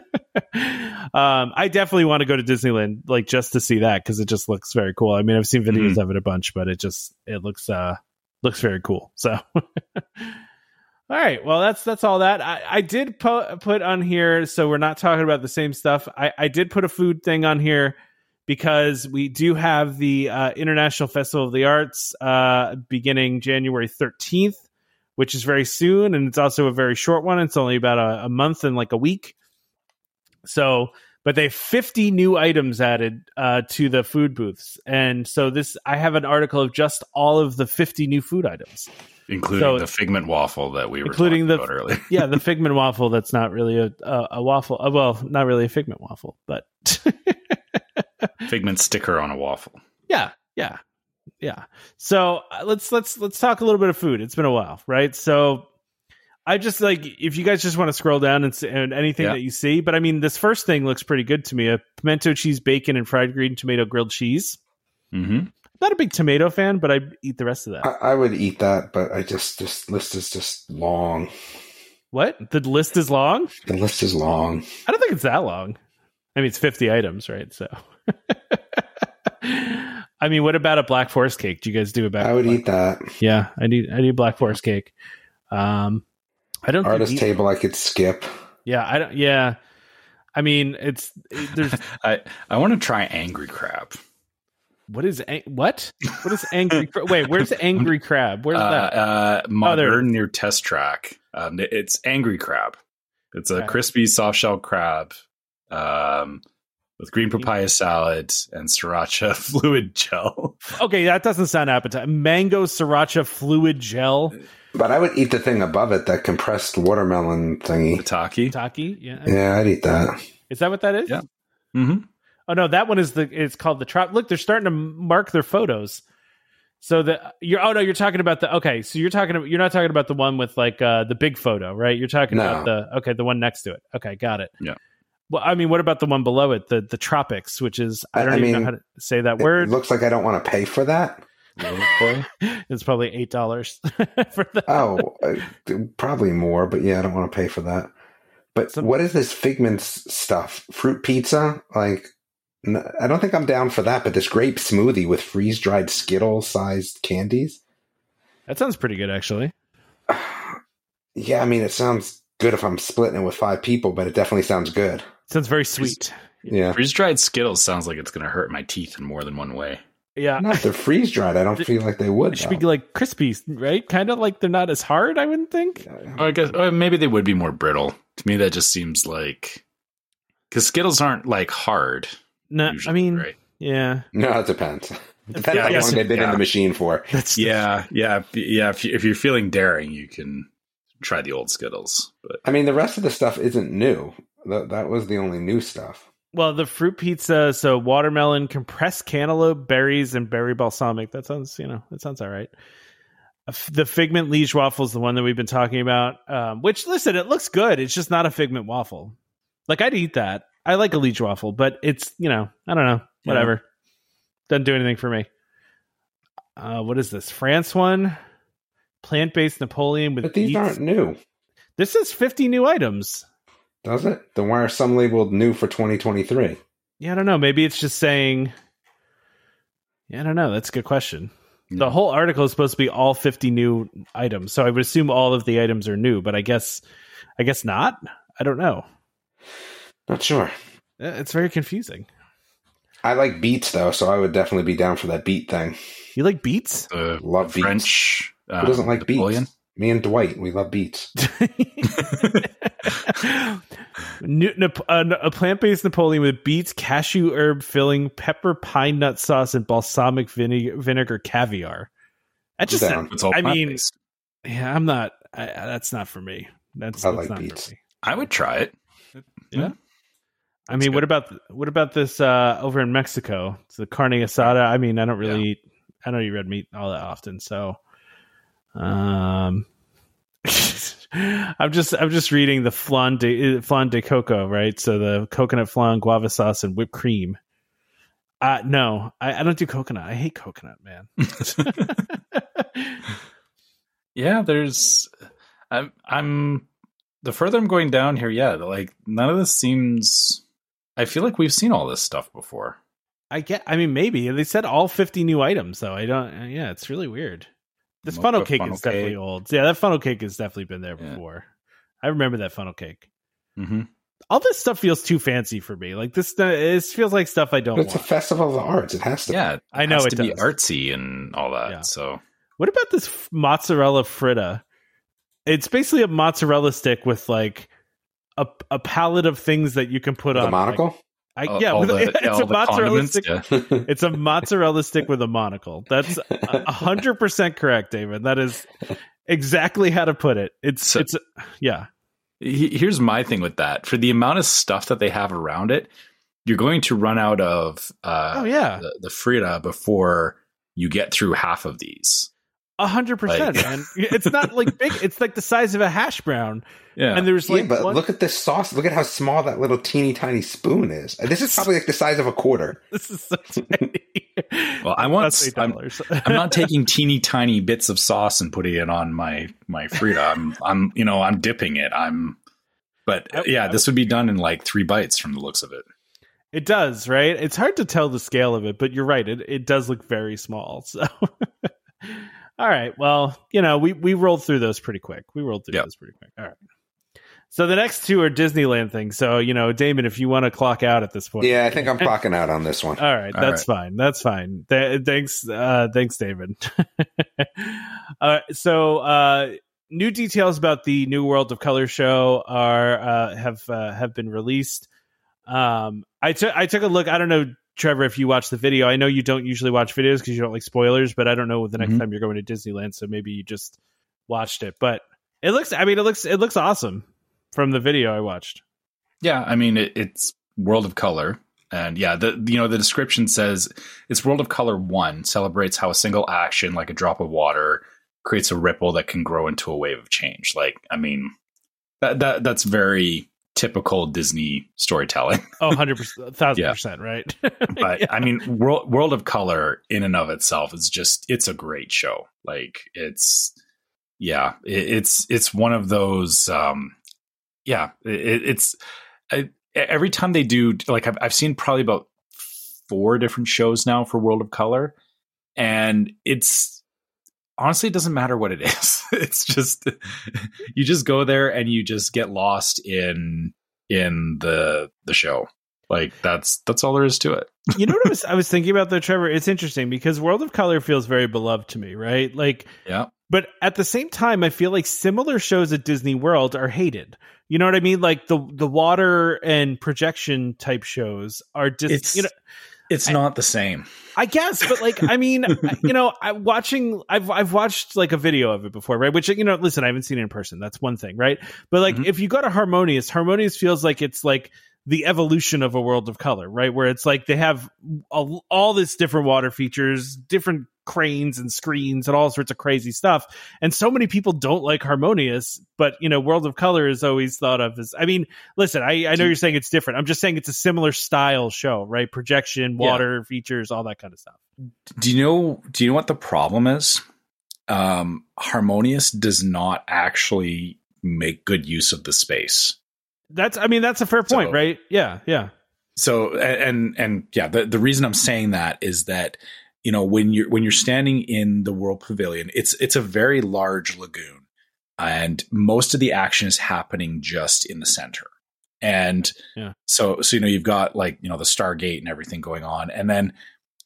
I definitely want to go to Disneyland, like just to see that because it just looks very cool. I mean, I've seen videos mm-hmm. of it a bunch, but it just it looks uh looks very cool. So. All right. Well, that's that's all that I, I did po- put on here. So we're not talking about the same stuff. I, I did put a food thing on here because we do have the uh, International Festival of the Arts uh, beginning January thirteenth, which is very soon, and it's also a very short one. It's only about a, a month and like a week. So, but they have 50 new items added uh, to the food booths, and so this I have an article of just all of the 50 new food items including so, the figment waffle that we were including the earlier. yeah, the figment waffle. That's not really a a, a waffle. Uh, well, not really a figment waffle, but figment sticker on a waffle. Yeah, yeah, yeah. So uh, let's let's let's talk a little bit of food. It's been a while, right? So I just like if you guys just want to scroll down and, see, and anything yeah. that you see. But I mean, this first thing looks pretty good to me: a pimento cheese bacon and fried green tomato grilled cheese. Mm-hmm not a big tomato fan, but I eat the rest of that. I, I, would eat that, but I just this list is just long. What? The list is long? The list is long. I don't think it's that long. I mean, it's 50 items, right? So I mean, what about a black forest cake? Do you guys do a black I would black? eat that. Yeah, I need I need black forest cake. Um I don't think artist table I could skip. Yeah, I don't yeah. I mean, it's there's I I want to try angry crab. What is what? What is angry? Wait, where's angry crab? Where's uh, that? Uh, modern oh, near test track. Um, it's angry crab. It's a crispy soft shell crab um, with green papaya salad and sriracha fluid gel. Okay, that doesn't sound appetizing. Mango sriracha fluid gel. But I would eat the thing above it, that compressed watermelon thingy. Taki. Taki, yeah. Yeah, I'd eat that. Is that what that is? Yeah. Mm-hmm. Oh no, that one is the it's called the trap. Look, they're starting to mark their photos. So the you're oh no, you're talking about the okay. So you're talking about you're not talking about the one with like uh the big photo, right? You're talking no. about the okay, the one next to it. Okay, got it. Yeah. Well, I mean, what about the one below it, the the tropics, which is I don't I even mean, know how to say that word. looks like I don't want to pay for that. it's probably eight dollars for that. Oh, uh, probably more, but yeah, I don't want to pay for that. But Some, what is this Figments stuff? Fruit pizza? Like, I don't think I'm down for that. But this grape smoothie with freeze dried Skittle sized candies. That sounds pretty good, actually. yeah, I mean, it sounds good if I'm splitting it with five people, but it definitely sounds good. Sounds very sweet. Yeah. Freeze dried Skittles sounds like it's going to hurt my teeth in more than one way. Yeah. Not they're freeze dried. I don't feel like they would. It should though. be like crispy, right? Kind of like they're not as hard, I wouldn't think. I guess uh, maybe they would be more brittle. To me, that just seems like. Because Skittles aren't like hard. No, usually, I mean, right? yeah. No, it depends. Depends yeah, how long they've been yeah. in the machine for. That's yeah, yeah, yeah. If, you, if you're feeling daring, you can try the old Skittles. But I mean, the rest of the stuff isn't new. That that was the only new stuff. Well, the fruit pizza, so watermelon, compressed cantaloupe, berries, and berry balsamic. That sounds, you know, that sounds all right. The figment liege waffle is the one that we've been talking about. Um, which, listen, it looks good. It's just not a figment waffle. Like I'd eat that. I like a liege waffle, but it's you know, I don't know, whatever. Yeah. Doesn't do anything for me. Uh, what is this? France one, plant based Napoleon with. But these beets. aren't new. This is fifty new items. Does it? Then why are some labeled new for 2023? Yeah, I don't know. Maybe it's just saying. Yeah, I don't know. That's a good question. The hmm. whole article is supposed to be all 50 new items, so I would assume all of the items are new, but I guess, I guess not. I don't know. Not sure. It's very confusing. I like beets though, so I would definitely be down for that beet thing. You like beets? Uh, Love beets. French. Who doesn't like Napoleon? beets? Me and Dwight, we love beets. a, plant-based Napoleon with beets, cashew herb filling, pepper, pine nut sauce, and balsamic vinegar, vinegar caviar. That just, sounds, I mean, yeah, I'm not. I, that's not for me. That's, I that's like beets. I would try it. Yeah. I mean, good. what about what about this uh, over in Mexico? It's the carne asada. I mean, I don't really yeah. eat. I don't eat red meat all that often, so um, I'm just I'm just reading the flan de flan de coco, right? So the coconut flan, guava sauce, and whipped cream. Uh no, I, I don't do coconut. I hate coconut, man. yeah, there's I'm I'm the further I'm going down here, yeah, like none of this seems I feel like we've seen all this stuff before. I get I mean maybe. They said all 50 new items though. I don't yeah, it's really weird. This funnel cake funnel is cake. definitely old. Yeah, that funnel cake has definitely been there yeah. before. I remember that funnel cake. Mm-hmm. All this stuff feels too fancy for me. Like this, it feels like stuff I don't. It's want. a festival of the arts. It has to. Yeah, I know it to does. be artsy and all that. Yeah. So, what about this mozzarella fritta? It's basically a mozzarella stick with like a a palette of things that you can put the on. monocle. Like, I, yeah, the, it's yeah, a mozzarella stick. Yeah. it's a mozzarella stick with a monocle. That's hundred percent correct, David. That is exactly how to put it. It's so, it's yeah. Here's my thing with that. For the amount of stuff that they have around it, you're going to run out of uh, oh yeah the, the Fritta before you get through half of these. A hundred percent, man. It's not like big. It's like the size of a hash brown. Yeah. And there's like, yeah, but one... look at this sauce. Look at how small that little teeny tiny spoon is. This is probably like the size of a quarter. This is so tiny. well, I want. I'm, I'm, not taking teeny tiny bits of sauce and putting it on my my Fritta. I'm I'm you know I'm dipping it. I'm. But I, yeah, I, this would be done in like three bites from the looks of it. It does, right? It's hard to tell the scale of it, but you're right. It it does look very small. So. All right. Well, you know, we we rolled through those pretty quick. We rolled through yep. those pretty quick. All right. So the next two are Disneyland things. So you know, Damon, if you want to clock out at this point, yeah, I think I'm clocking out on this one. All right, All that's right. fine. That's fine. Th- thanks, uh, thanks, David. uh, so uh, new details about the New World of Color show are uh, have uh, have been released. Um, I took I took a look. I don't know Trevor, if you watch the video, I know you don't usually watch videos because you don't like spoilers, but I don't know the next mm-hmm. time you're going to Disneyland, so maybe you just watched it. But it looks, I mean, it looks, it looks awesome from the video I watched. Yeah, I mean, it, it's World of Color, and yeah, the you know the description says it's World of Color One celebrates how a single action, like a drop of water, creates a ripple that can grow into a wave of change. Like, I mean, that that that's very typical Disney storytelling. oh, 100%, 1000%, right? but yeah. I mean, World, World of Color in and of itself is just, it's a great show. Like it's, yeah, it, it's, it's one of those, um, yeah, it, it's, I, every time they do, like I've, I've seen probably about four different shows now for World of Color and it's, honestly it doesn't matter what it is. It's just you just go there and you just get lost in in the the show. Like that's that's all there is to it. You know what I was, I was thinking about though trevor? It's interesting because world of color feels very beloved to me right? Like yeah. but at the same time i feel like similar shows at disney world are hated. You know what i mean? Like the the water and projection type shows are just it's, you know it's I, not the same. I guess, but like, I mean, you know, I'm watching, I've, I've watched like a video of it before, right? Which, you know, listen, I haven't seen it in person. That's one thing, right? But like, mm-hmm. if you go to Harmonious, Harmonious feels like it's like the evolution of a world of color, right? Where it's like they have all, all this different water features, different cranes and screens and all sorts of crazy stuff. And so many people don't like Harmonious, but you know, World of Color is always thought of as I mean, listen, I, I know you're saying it's different. I'm just saying it's a similar style show, right? Projection, water yeah. features, all that kind of stuff. Do you know do you know what the problem is? Um Harmonious does not actually make good use of the space. That's I mean, that's a fair point, so, right? Yeah, yeah. So and and yeah, the, the reason I'm saying that is that you know when you're when you're standing in the world pavilion it's it's a very large lagoon and most of the action is happening just in the center and yeah. so so you know you've got like you know the stargate and everything going on and then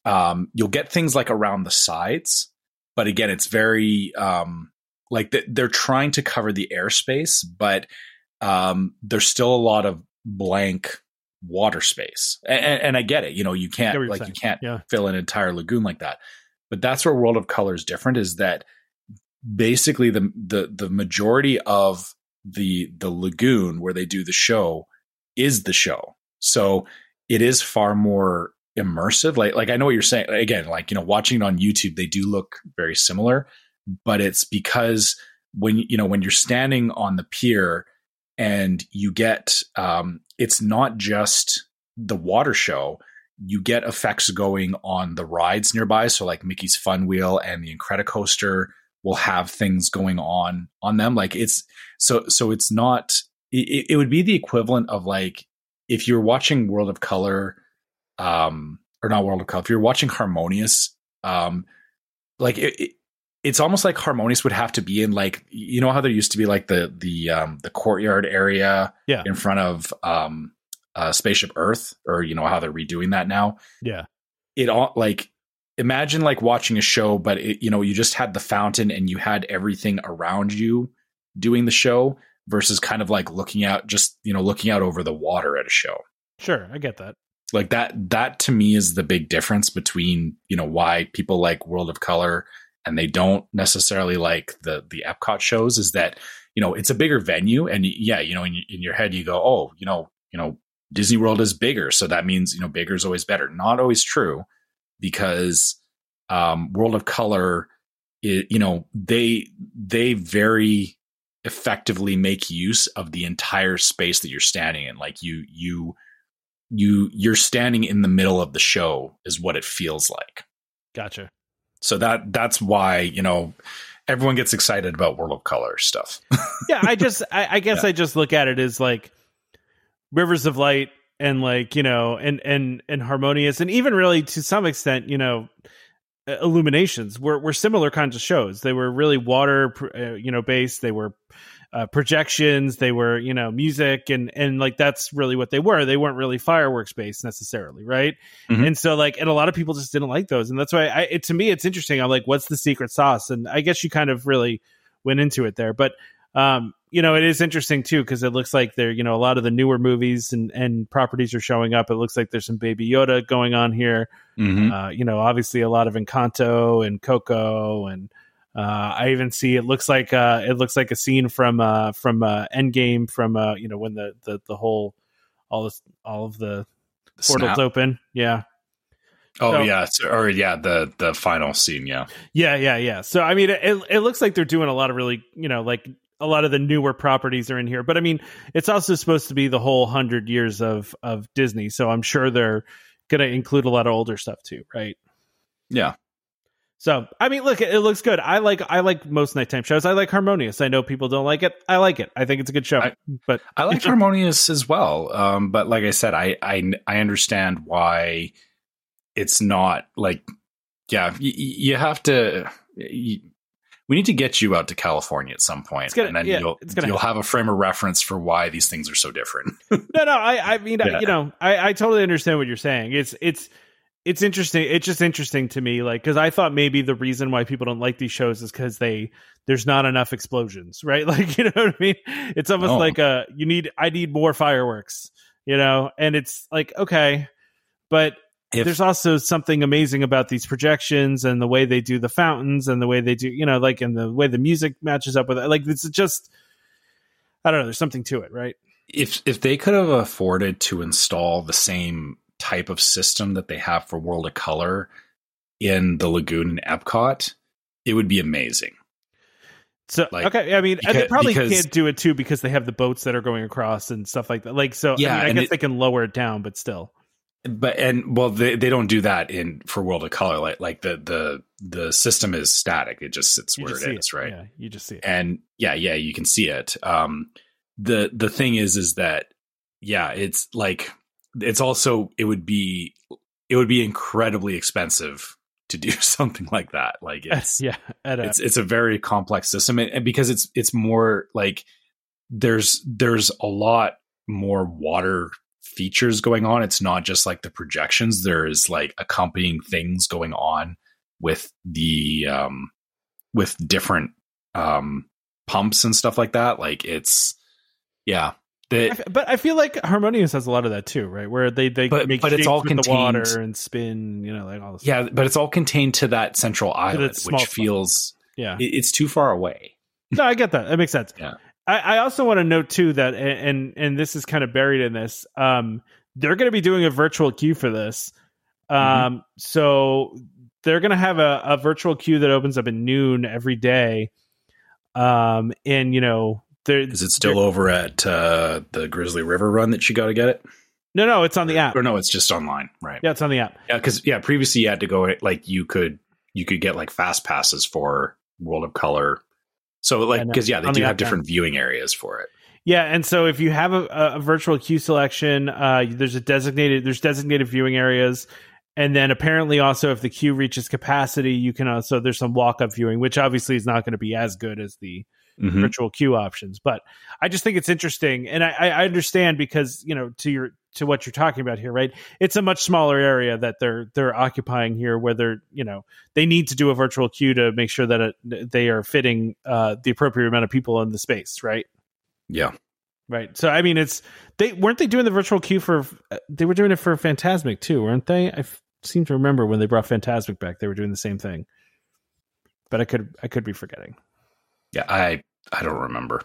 um you'll get things like around the sides but again it's very um like they're trying to cover the airspace but um there's still a lot of blank water space. And, and I get it. You know, you can't like saying. you can't yeah. fill an entire lagoon like that. But that's where World of Color is different. Is that basically the the the majority of the the lagoon where they do the show is the show. So it is far more immersive. Like like I know what you're saying. Again, like you know, watching it on YouTube, they do look very similar, but it's because when you know when you're standing on the pier and you get um, it's not just the water show. You get effects going on the rides nearby. So like mickey's fun wheel and the incredicoaster will have things going on on them. Like it's so so it's not it, it would be the equivalent of like if you're watching world of color um or not world of color if you're watching harmonious um like it, it's almost like harmonious would have to be in like you know how there used to be like the the um the courtyard area yeah. in front of um uh spaceship earth or you know how they're redoing that now? Yeah. It all like imagine like watching a show but it, you know you just had the fountain and you had everything around you doing the show versus kind of like looking out just you know looking out over the water at a show. Sure i get that. Like that that to me is the big difference between you know why people like world of color and they don't necessarily like the the Epcot shows is that you know it's a bigger venue and yeah you know in, in your head you go oh you know you know Disney World is bigger. So that means you know bigger is always better. Not always true because um, World of Color it, you know they they very effectively make use of the entire space that you're standing in. Like you you you you're standing in the middle of the show is what it feels like. Gotcha so that that's why you know everyone gets excited about World of Color stuff. yeah, I just I, I guess yeah. I just look at it as like Rivers of Light and like you know and and and harmonious and even really to some extent you know illuminations were were similar kinds of shows. They were really water uh, you know based. They were uh, projections. They were you know music and and like that's really what they were. They weren't really fireworks based necessarily right? Mm-hmm. and so like and a lot of people just didn't like those. And that's why I, it, to me it's interesting. I'm like what's the secret sauce? And i guess you kind of really went into it there. But um you know it is interesting too because it looks like there you know a lot of the newer movies and and properties are showing up. It looks like there's some baby yoda going on here. Mm-hmm. uh, you know obviously a lot of encanto and coco and uh, I even see it looks like uh, it looks like a scene from uh, from uh, Endgame from uh, you know when the, the the whole all this all of the, the portals snap. open. Yeah. Oh so, yeah, or yeah, the the final scene. Yeah. Yeah, yeah, yeah. So I mean, it it looks like they're doing a lot of really you know like a lot of the newer properties are in here. But I mean, it's also supposed to be the whole hundred years of of Disney, so I'm sure they're going to include a lot of older stuff too, right? Yeah. So I mean, look, it looks good. I like I like most nighttime shows. I like Harmonious. I know people don't like it. I like it. I think it's a good show. I, but I like Harmonious as well. Um, but like I said, I I I understand why it's not like yeah. Y- you have to. You, we need to get you out to California at some point, gonna, and then yeah, you'll you'll have a frame of reference for why these things are so different. no, no, I I mean, yeah. I, you know, I I totally understand what you're saying. It's it's it's interesting. It's just interesting to me, like because I thought maybe the reason why people don't like these shows is because they there's not enough explosions, right? Like you know what I mean? It's almost oh. like a you need I need more fireworks, you know, and it's like okay, but if, there's also something amazing about these projections and the way they do the fountains and the way they do, you know, like and the way the music matches up with it. Like it's just, I don't know. There's something to it, right? If if they could have afforded to install the same type of system that they have for World of Color in the Lagoon and Epcot, it would be amazing. So like, okay, I mean, because, they probably because, can't do it too because they have the boats that are going across and stuff like that. Like, so yeah, I, mean, I guess it, they can lower it down, but still. But and well, they, they don't do that in for World of Color. Like like the the the system is static; it just sits you where just it is, it. right? Yeah, you just see it, and yeah, yeah, you can see it. Um, the the thing is, is that yeah, it's like it's also it would be it would be incredibly expensive to do something like that. Like it's yeah, a, it's it's a very complex system, and because it's it's more like there's there's a lot more water features going on. It's not just like the projections. There's like accompanying things going on with the um with different um pumps and stuff like that. Like it's yeah, but I feel like Harmonious has a lot of that too, right? Where they they but, make but it's all contained, the water and spin, you know, like all this. Yeah, stuff. but it's all contained to that central island, which feels yeah, it, it's too far away. no, I get that. That makes sense. Yeah. I, I also want to note too that, and and this is kind of buried in this. Um, they're going to be doing a virtual queue for this. Um, mm-hmm. so they're going to have a, a virtual queue that opens up at noon every day. Um, and you know there, is it still over at uh, the Grizzly River run that you got to get it? No, no, it's on the app. Or no, it's just online, right? Yeah, it's on the app. Yeah, because yeah, previously you had to go like you could you could get like fast passes for World of Color. So like because yeah, they do have different viewing areas for it. Yeah, and so if you have a, a virtual queue selection, uh, there's a designated there's designated viewing areas, and then apparently also if the queue reaches capacity, you can also there's some walk up viewing, which obviously is not going to be as good as the mm-hmm. virtual queue options. But I just think it's interesting, and I, I understand because you know to your to what you're talking about here, right? It's a much smaller area that they're they're occupying here, where they're you know they need to do a virtual queue to make sure that it, they are fitting uh, the appropriate amount of people in the space, right? Yeah. Right. So I mean, it's they weren't they doing the virtual queue for they were doing it for Fantasmic too, weren't they? I f- seem to remember when they brought Fantasmic back, they were doing the same thing. But I could I could be forgetting. Yeah, I I don't remember.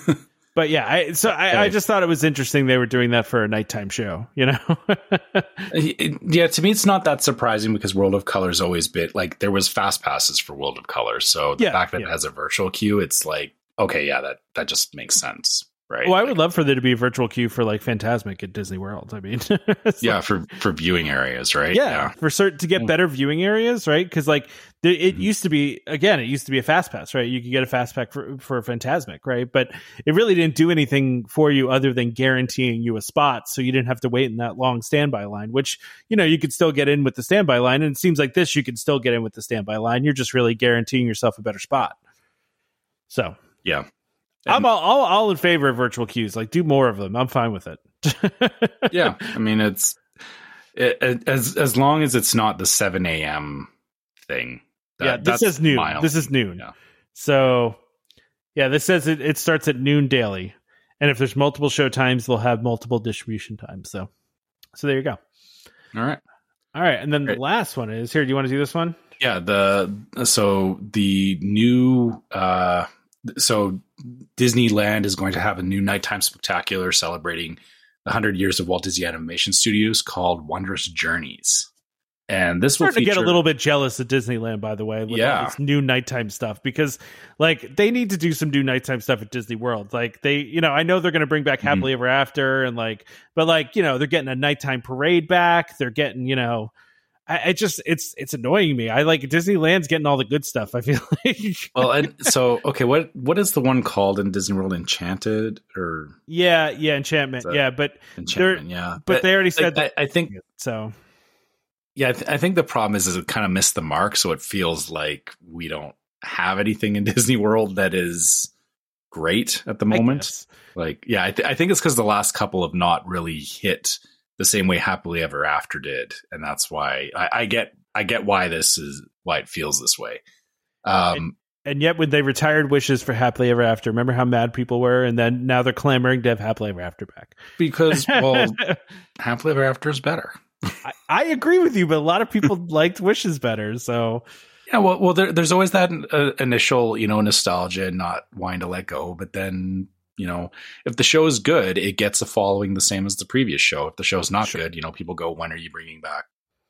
but yeah, I, so I, I, just thought it was interesting they were doing that for a nighttime show. You know, yeah. To me, it's not that surprising because World of Color's always been like there was fast passes for World of Color, so the yeah, fact that yeah. it has a virtual queue, it's like okay, yeah, that that just makes sense right? Well, I would love for there to be a virtual queue for like Fantasmic at Disney World. I mean, yeah, like, for for viewing areas, right? Yeah, yeah. for certain to get better viewing areas, right? Because like the, it mm-hmm. used to be again, it used to be a fast pass, right? You could get a fast pass for for Fantasmic, right? But it really didn't do anything for you other than guaranteeing you a spot, so you didn't have to wait in that long standby line. Which you know you could still get in with the standby line, and it seems like this you could still get in with the standby line. You're just really guaranteeing yourself a better spot. So yeah, I'm all, all, all in favor of virtual queues. Like, do more of them. I'm fine with it. yeah, I mean, it's it, as as long as it's not the 7 a.m. thing. That, yeah, this is noon. Mild. This is noon. Yeah. So, yeah, this says it, it starts at noon daily, and if there's multiple show times, they'll have multiple distribution times. So, so there you go. All right, all right, and then the last one is here. Do you want to do this one? Yeah. The so the new uh so Disneyland is going to have a new nighttime spectacular celebrating the 100 years of Walt Disney Animation Studios called Wondrous Journeys. and this will to get a little bit jealous of Disneyland, by the way, with yeah. this new nighttime stuff because, like, they need to do some new nighttime stuff at Disney World. Like, they, you know, I know they're going to bring back mm-hmm. Happily mm-hmm. Ever After, and like, but like, you know, they're getting a nighttime parade back. They're getting, you know, I, I just it's it's annoying me. I like Disneyland's getting all the good stuff. I feel like. well, and so okay, what what is the one called in Disney World? Enchanted or yeah, yeah, Enchantment, yeah, but Enchantment, yeah, but, they already said I, I think so. Yeah, I, th- I think the problem is, is it kind of missed the mark, so it feels like we don't have anything in Disney World that is great at the moment. Like, yeah, I, th- I think it's because the last couple have not really hit the same way Happily Ever After did, and that's why I, I get I get why this is why it feels this way. Um, and, and, yet, when they retired wishes for Happily Ever After, remember how mad people were, and then now they're clamoring to have Happily Ever After back because well, Happily Ever After is better. I, I, agree with you, but a lot of people liked Wishes better. So yeah, well, well, there, there's always that uh, initial, you know, nostalgia and not wanting to let go. But then, you know, if the show is good, it gets a following the same as the previous show. If the show's not sure. good, you know, people go, "When are you bringing back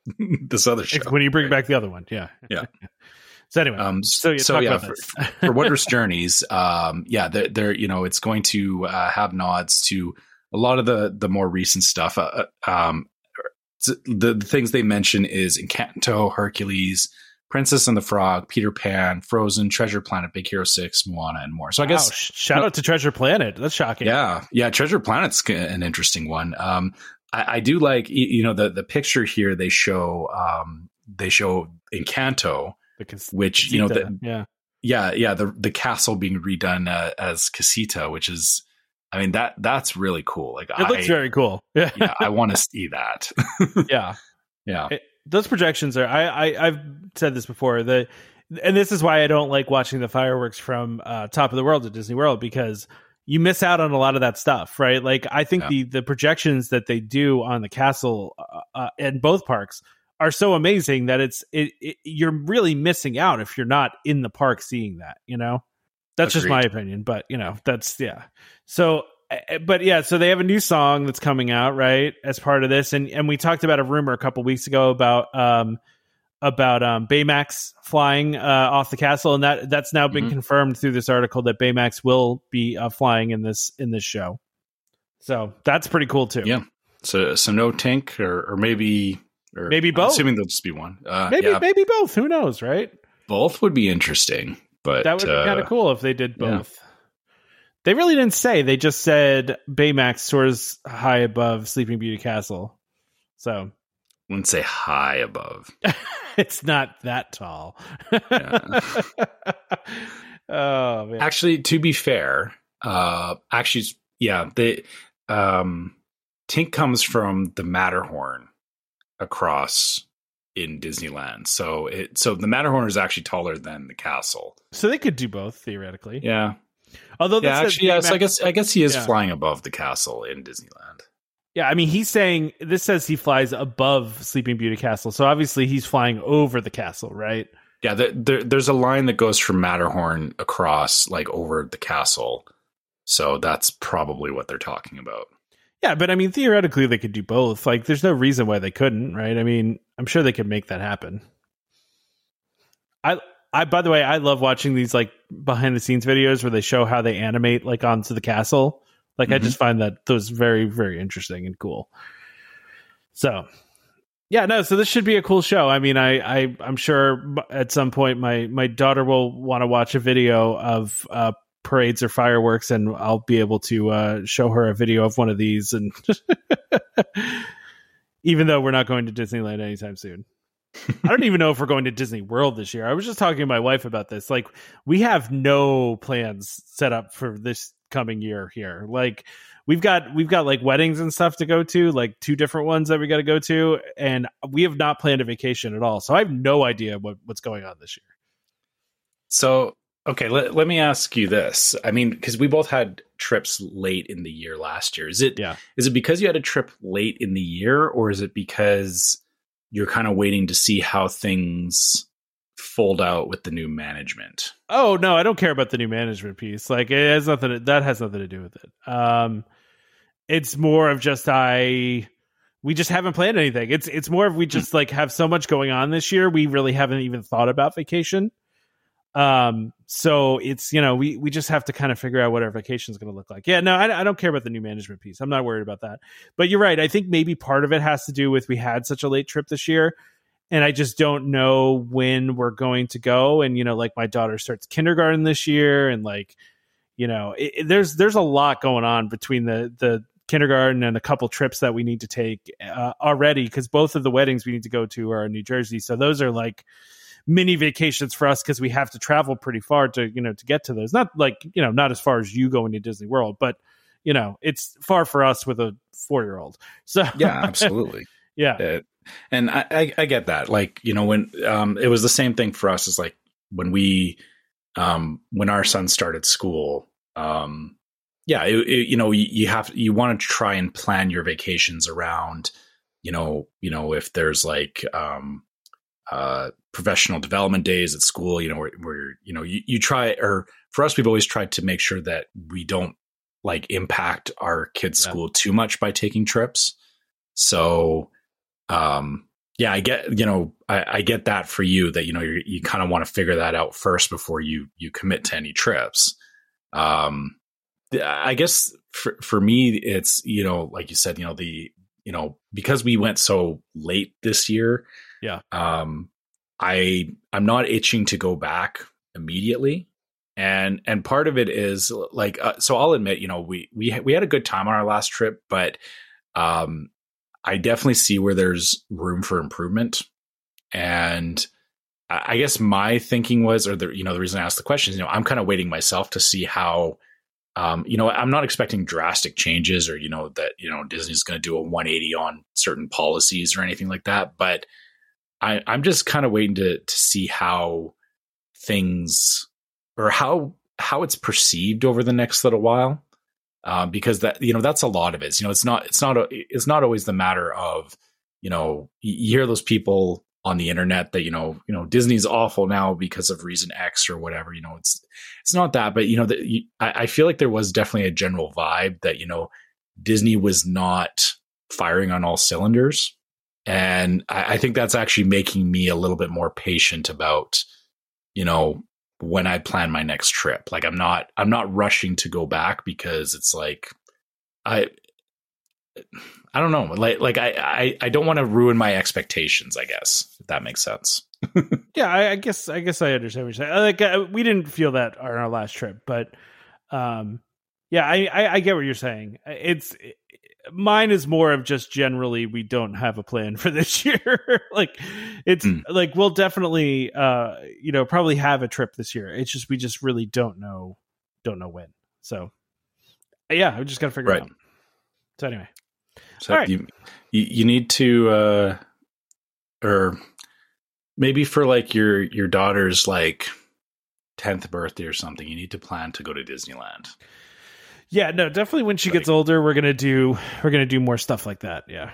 this other show?" When are you bring right? back the other one, yeah, yeah. So anyway, um, so, so yeah, for, for Wondrous Journeys, um, yeah, they're, they're, you know, it's going to uh, have nods to a lot of the the more recent stuff. Uh, uh um, the, the things they mention is Encanto, Hercules, Princess and the Frog, Peter Pan, Frozen, Treasure Planet, Big Hero Six, Moana, and more. So I wow, guess shout out to Treasure Planet. That's shocking. Yeah, yeah, Treasure Planet's an interesting one. Um, I, I, do like you know the the picture here. They show um, they show Encanto, which you know the, yeah yeah yeah the the castle being redone uh, as Casita, which is I mean that that's really cool. Like it looks very cool. Yeah, yeah I want to see that. yeah, yeah. It, those projections are. I, I I've said this before. The and this is why I don't like watching the fireworks from uh, Top of the World at Disney World because you miss out on a lot of that stuff, right? Like I think yeah. the the projections that they do on the castle uh, uh, in both parks are so amazing that it's it, it, you're really missing out if you're not in the park seeing that. You know. That's Agreed. just my opinion, but you know, that's yeah. So but yeah, so they have a new song that's coming out, right? As part of this and and we talked about a rumor a couple weeks ago about um about um Baymax flying uh off the castle and that that's now been mm-hmm. confirmed through this article that Baymax will be uh, flying in this in this show. So, that's pretty cool too. Yeah. So so no Tink or or maybe or maybe both. I'm assuming there'll just be one. Uh, maybe yeah. maybe both. Who knows, right? Both would be interesting. But that would be uh, kind of cool if they did both. Yeah. They really didn't say. They just said Baymax soars high above Sleeping Beauty Castle. So wouldn't say high above. it's not that tall. oh man. Actually, to be fair, uh actually yeah, the um Tink comes from the Matterhorn across in Disneyland. So it so the Matterhorn is actually taller than the castle. So they could do both theoretically. Yeah. Although yeah, actually, yes, I guess I guess he is yeah. flying above the castle in Disneyland. Yeah, I mean, he's saying this says he flies above Sleeping Beauty Castle, so obviously he's flying over the castle, right? Yeah, the, there, there's a line that goes from Matterhorn across, like over the castle. So that's probably what they're talking about. Yeah, but I mean, theoretically, they could do both. Like, there's no reason why they couldn't, right? I mean, I'm sure they could make that happen. I, I, by the way, I love watching these like behind the scenes videos where they show how they animate like onto the castle. Like, mm-hmm. I just find that those very, very interesting and cool. So, yeah, no. So this should be a cool show. I mean, I, I, I'm sure at some point my my daughter will want to watch a video of uh, parades or fireworks, and I'll be able to uh, show her a video of one of these. And even though we're not going to Disneyland anytime soon, I don't even know if we're going to Disney World this year. I was just talking to my wife about this. Like, we have no plans set up for this coming year here. Like, we've got we've got like weddings and stuff to go to, like two different ones that we got to go to, and we have not planned a vacation at all. So I have no idea what what's going on this year. So Okay, let, let me ask you this. I mean, because we both had trips late in the year last year. Is it yeah. is it because you had a trip late in the year, or is it because you're kind of waiting to see how things fold out with the new management? Oh no, I don't care about the new management piece. Like it has nothing. that has nothing to do with it. Um, it's more of just I we just haven't planned anything. It's it's more of we just like have so much going on this year. We really haven't even thought about vacation. Um, so it's you know we we just have to kind of figure out what our vacation is going to look like. Yeah, no, I, I don't care about the new management piece. I'm not worried about that. But you're right. I think maybe part of it has to do with we had such a late trip this year, and I just don't know when we're going to go. And you know, like my daughter starts kindergarten this year, and like you know, it, it, there's there's a lot going on between the the kindergarten and a couple trips that we need to take uh, already because both of the weddings we need to go to are in New Jersey. So those are like mini vacations for us because we have to travel pretty far to you know to get to those. Not like you know not as far as you going to Disney World, but you know it's far for us with a four year old. So yeah, absolutely. yeah. Uh, and I, I, I, get that. Like, you know, when um, it was the same thing for us as like when we, um, when our son started school, um, yeah, it, it, you know, you, you have, you want to try and plan your vacations around, you know, you know, if there's like, um, uh, professional development days at school, you know, where, where you know you, you try or for us, we've always tried to make sure that we don't like impact our kids' yeah. school too much by taking trips. So, um, yeah, I get you know I, I get that for you that you know you kind of want to figure that out first before you you commit to any trips. Um, I guess for for me, it's you know like you said, you know the you know because we went so late this year yeah. Um, I I'm not itching to go back immediately, and and part of it is like uh, so I'll admit you know we we we had a good time on our last trip, but um, I definitely see where there's room for improvement, and I guess my thinking was, or the you know the reason I asked the question is, you know, I'm kind of waiting myself to see how um, you know, I'm not expecting drastic changes or, you know, that, you know, Disney's going to do a 180 on certain policies or anything like that. But I, I'm just kind of waiting to to see how things or how how it's perceived over the next little while, uh, because that you know that's a lot of it. You know, it's not it's not a, it's not always the matter of you know you hear those people on the internet that you know you know Disney's awful now because of reason X or whatever. You know, it's it's not that, but you know that I, I feel like there was definitely a general vibe that you know Disney was not firing on all cylinders and I, I think that's actually making me a little bit more patient about, you know, when I plan my next trip. Like I'm not I'm not rushing to go back because it's like I I don't know. Like like I I, I don't want to ruin my expectations, I guess, if that makes sense. yeah, I, I, guess I guess I understand what you're saying. Like uh, we didn't feel that on our last trip, but um yeah, I, I, I get what you're saying. It's mine is more of just generally we don't have a plan for this year. like it's mm. like we'll definitely uh you know probably have a trip this year. It's just we just really don't know don't know when. So yeah, I just got to figure right. it out. So anyway. So All right. you you need to uh or maybe for like your your daughter's like 10th birthday or something, you need to plan to go to Disneyland. Yeah, no, definitely when she like, gets older, we're gonna do we're gonna do more stuff like that. Yeah,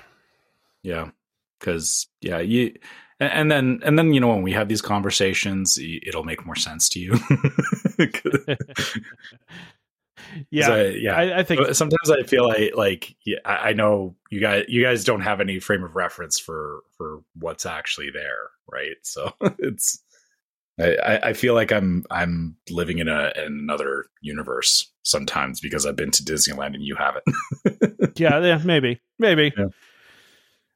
yeah, because yeah, you and then and then you know when we have these conversations, it'll make more sense to you. yeah, I, yeah. I, I, think sometimes I feel like like yeah, I know you guys you guys don't have any frame of reference for for what's actually there, right? So it's I, I feel like I'm I'm living in a in another universe sometimes because I've been to Disneyland and you haven't. yeah, yeah, maybe, maybe. Yeah.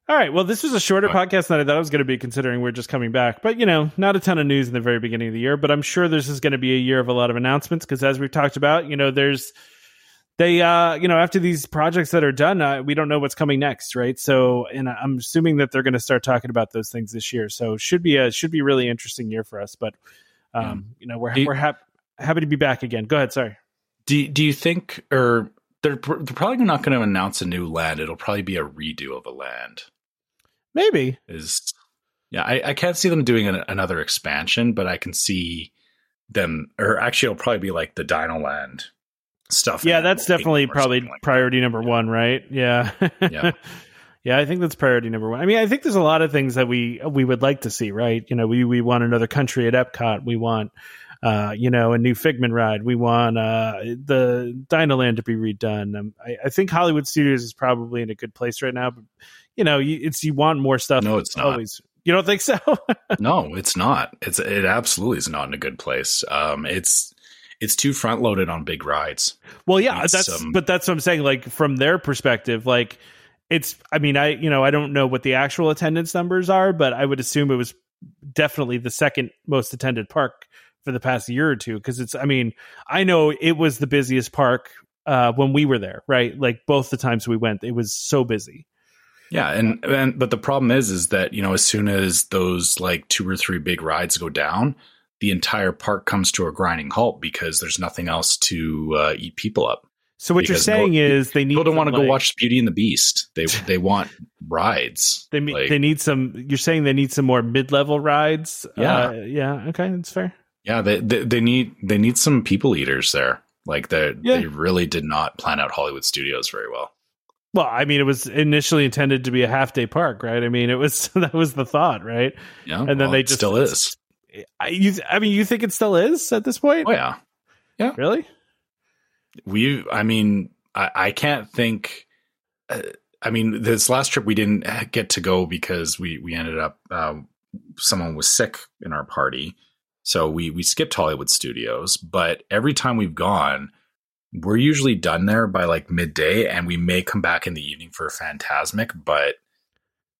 All right. Well, this was a shorter podcast than I thought I was going to be, considering we're just coming back. But you know, not a ton of news in the very beginning of the year. But I'm sure this is going to be a year of a lot of announcements because, as we've talked about, you know, there's they uh you know after these projects that are done uh, we don't know what's coming next right? So and i'm assuming that they're going to start talking about those things this year. So should be a should be a really interesting year for us but um you know we're we're happy happy to be back again. Go ahead sorry. Do do you think or they're they're probably not going to announce a new land. It'll probably be a redo of a land. Maybe. Is yeah i, I can't see them doing an, another expansion but i can see them or actually it'll probably be like the dino land stuff. Yeah, that's definitely probably like priority number one, right? Yeah. Yeah. yeah, I think that's priority number one. I mean, I think there's a lot of things that we we would like to see, right? You know, we we want another country at Epcot. We want uh, you know, a new Figment ride. We want uh, the Dinoland to be redone. Um, I, I, think Hollywood Studios is probably in a good place right now, but you know, you, it's you want more stuff. No, it's not. Always. You don't think so? no, it's not. It's it absolutely is not in a good place. Um, it's it's too front loaded on big rides. Well, yeah, that's um, but that's what I'm saying. Like from their perspective, like it's. I mean, I you know I don't know what the actual attendance numbers are, but I would assume it was definitely the second most attended park for the past year or two because it's i mean i know it was the busiest park uh, when we were there right like both the times we went it was so busy yeah and and but the problem is is that you know as soon as those like two or three big rides go down the entire park comes to a grinding halt because there's nothing else to uh, eat people up so what you're saying no, is they need people don't want to like, go watch Beauty and the Beast. They they want rides. They like, they need some. You're saying they need some more mid level rides. Yeah, uh, yeah. Okay, that's fair. Yeah, they, they, they need they need some people eaters there. Like they yeah. they really did not plan out Hollywood Studios very well. Well, I mean, it was initially intended to be a half day park, right? I mean, it was that was the thought, right? Yeah, and then well, they just still is. I, you, I mean, you think it still is at this point? Oh yeah, yeah. Really? We, I mean, I, I can't think. Uh, I mean, this last trip we didn't get to go because we we ended up uh, someone was sick in our party, so we we skipped Hollywood Studios, but every time we've gone, we're usually done there by like midday, and we may come back in the evening for a Fantasmic, but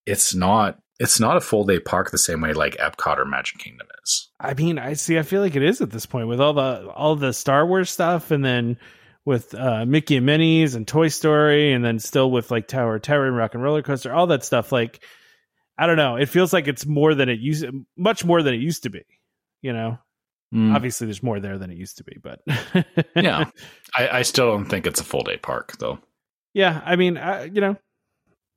it's not it's not a full day park the same way like Epcot or Magic Kingdom is. I mean, I see. I feel like it is at this point with all the all the Star Wars stuff, and then with uh, Mickey and Minnie's and Toy Story, and then still with like Tower Terror and Rock and Roller Coaster, all that stuff. Like, I don't know. It feels like it's more than it used, much more than it used to be you know mm. obviously there's more there than it used to be but yeah I, I, still don't think it's a full day park though yeah i mean I, you know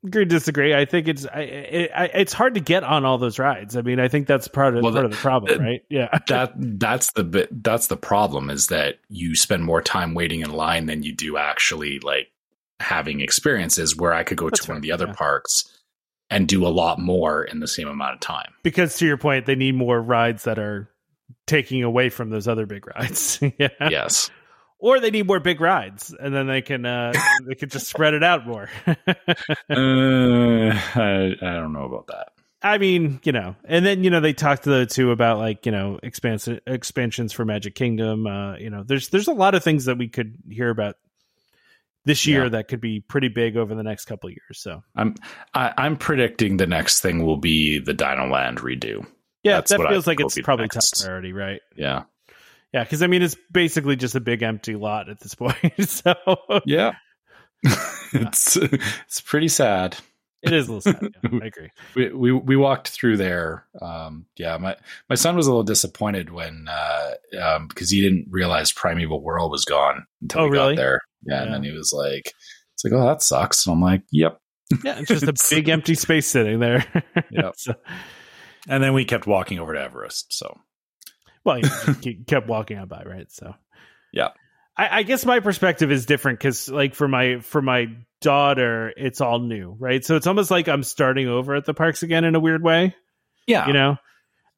agree disagree i think it's I, it, it's hard to get on all those rides i mean i think that's part of well, part of the problem right yeah that that's the bit that's the problem is that you spend more time waiting in line than you do actually like having experiences where i could go that's to right, one of the other yeah. parks and do a lot more in the same amount of time. Because to your point, they need more rides that are taking away from those other big rides. yeah. Yes. Or they need more big rides, and then they can uh, they can just spread it out more. uh, I, I don't know about that. I mean, you know, and then you know they talked to the two about like you know expansion expansions for Magic Kingdom. Uh, you know, there's there's a lot of things that we could hear about this year yeah. that could be pretty big over the next couple years. So I'm I, am i am predicting the next thing will be the Dino Land redo. Yeah, That's that feels like it's probably top priority, right? Yeah, yeah, because I mean it's basically just a big empty lot at this point. so yeah, it's it's pretty sad. It is a little sad. Yeah, I agree. we, we we walked through there. Um, yeah, my my son was a little disappointed when uh, um, because he didn't realize Primeval Whirl was gone until oh, we really? got there. Yeah, yeah, and then he was like, "It's like, oh, that sucks." And I'm like, "Yep." Yeah, it's just a big empty space sitting there. yep. So, and then we kept walking over to Everest. So, well, you kept walking on by, right? So, yeah. I, I guess my perspective is different because, like, for my for my daughter, it's all new, right? So it's almost like I'm starting over at the parks again in a weird way. Yeah, you know,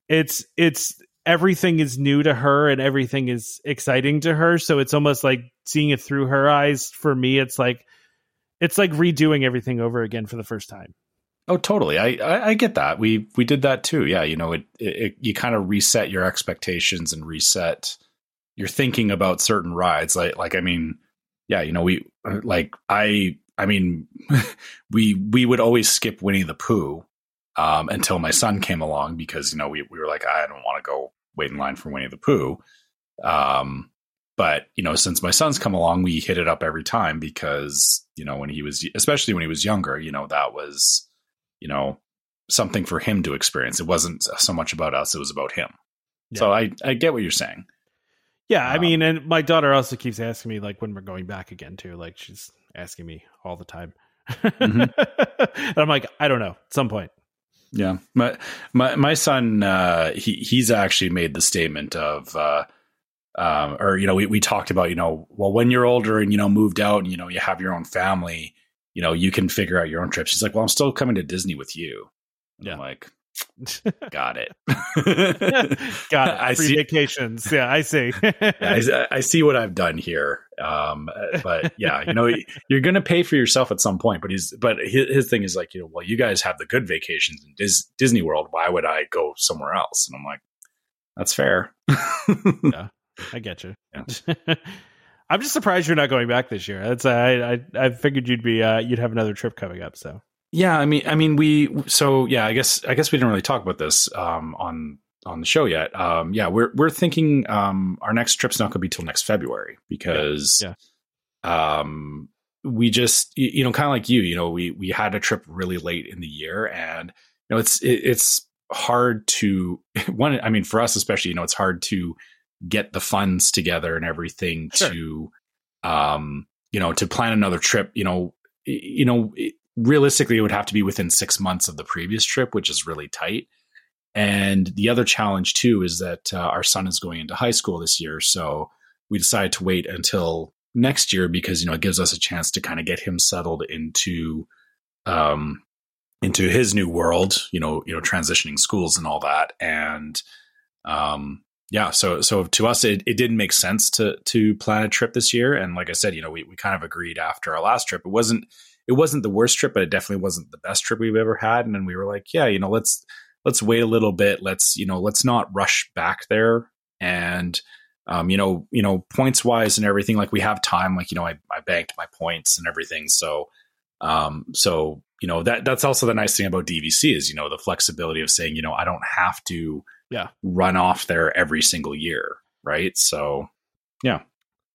it's it's everything is new to her and everything is exciting to her. So it's almost like seeing it through her eyes. For me, it's like it's like redoing everything over again for the first time. Oh, totally. I, I, I get that. We we did that too. Yeah, you know, it, it, it you kind of reset your expectations and reset your thinking about certain rides. Like like I mean, yeah, you know, we like I I mean, we we would always skip Winnie the Pooh um, until my son came along because you know we we were like I don't want to go wait in line for Winnie the Pooh. Um, but you know, since my son's come along, we hit it up every time because you know when he was, especially when he was younger, you know that was you know something for him to experience. It wasn't so much about us; it was about him. Yeah. So I I get what you're saying. Yeah, I um, mean, and my daughter also keeps asking me like when we're going back again too. Like she's asking me all the time, mm-hmm. and I'm like, I don't know, at some point. Yeah, my my my son, uh, he he's actually made the statement of, uh, um, or you know, we we talked about, you know, well, when you're older and you know moved out and you know you have your own family, you know, you can figure out your own trip. She's like, well, I'm still coming to Disney with you. And yeah. I'm like, Got it. Got it. I Free see vacations. Yeah, I see. I, I, see what I've done here. Um, but yeah, you know, you're going to pay for yourself at some point. But he's, but his, his, thing is like, you know, well, you guys have the good vacations in Dis- Disney World. Why would I go somewhere else? And I'm like, that's fair. yeah, I get you. Yeah. I'm just surprised you're not going back this year. That's I I, I figured you'd be uh, you'd have another trip coming up. So yeah, I mean, I mean, we so yeah, I guess I guess we didn't really talk about this um, on on the show yet. Um, yeah, we're we're thinking um, our next trip's not going to be till next February because yeah. yeah. um, we just you know kind of like you, you know, we we had a trip really late in the year, and you know it's it, it's hard to one. I mean, for us especially, you know, it's hard to get the funds together and everything sure. to um you know to plan another trip you know you know realistically it would have to be within 6 months of the previous trip which is really tight and the other challenge too is that uh, our son is going into high school this year so we decided to wait until next year because you know it gives us a chance to kind of get him settled into um into his new world you know you know transitioning schools and all that and um yeah, so so to us, it, it didn't make sense to to plan a trip this year. And like I said, you know, we, we kind of agreed after our last trip. It wasn't it wasn't the worst trip, but it definitely wasn't the best trip we've ever had. And then we were like, yeah, you know, let's let's wait a little bit. Let's you know, let's not rush back there. And um, you know, you know, points wise and everything, like we have time. Like you know, I I banked my points and everything. So um, so you know that that's also the nice thing about DVC is you know the flexibility of saying you know I don't have to yeah run off there every single year, right? So yeah.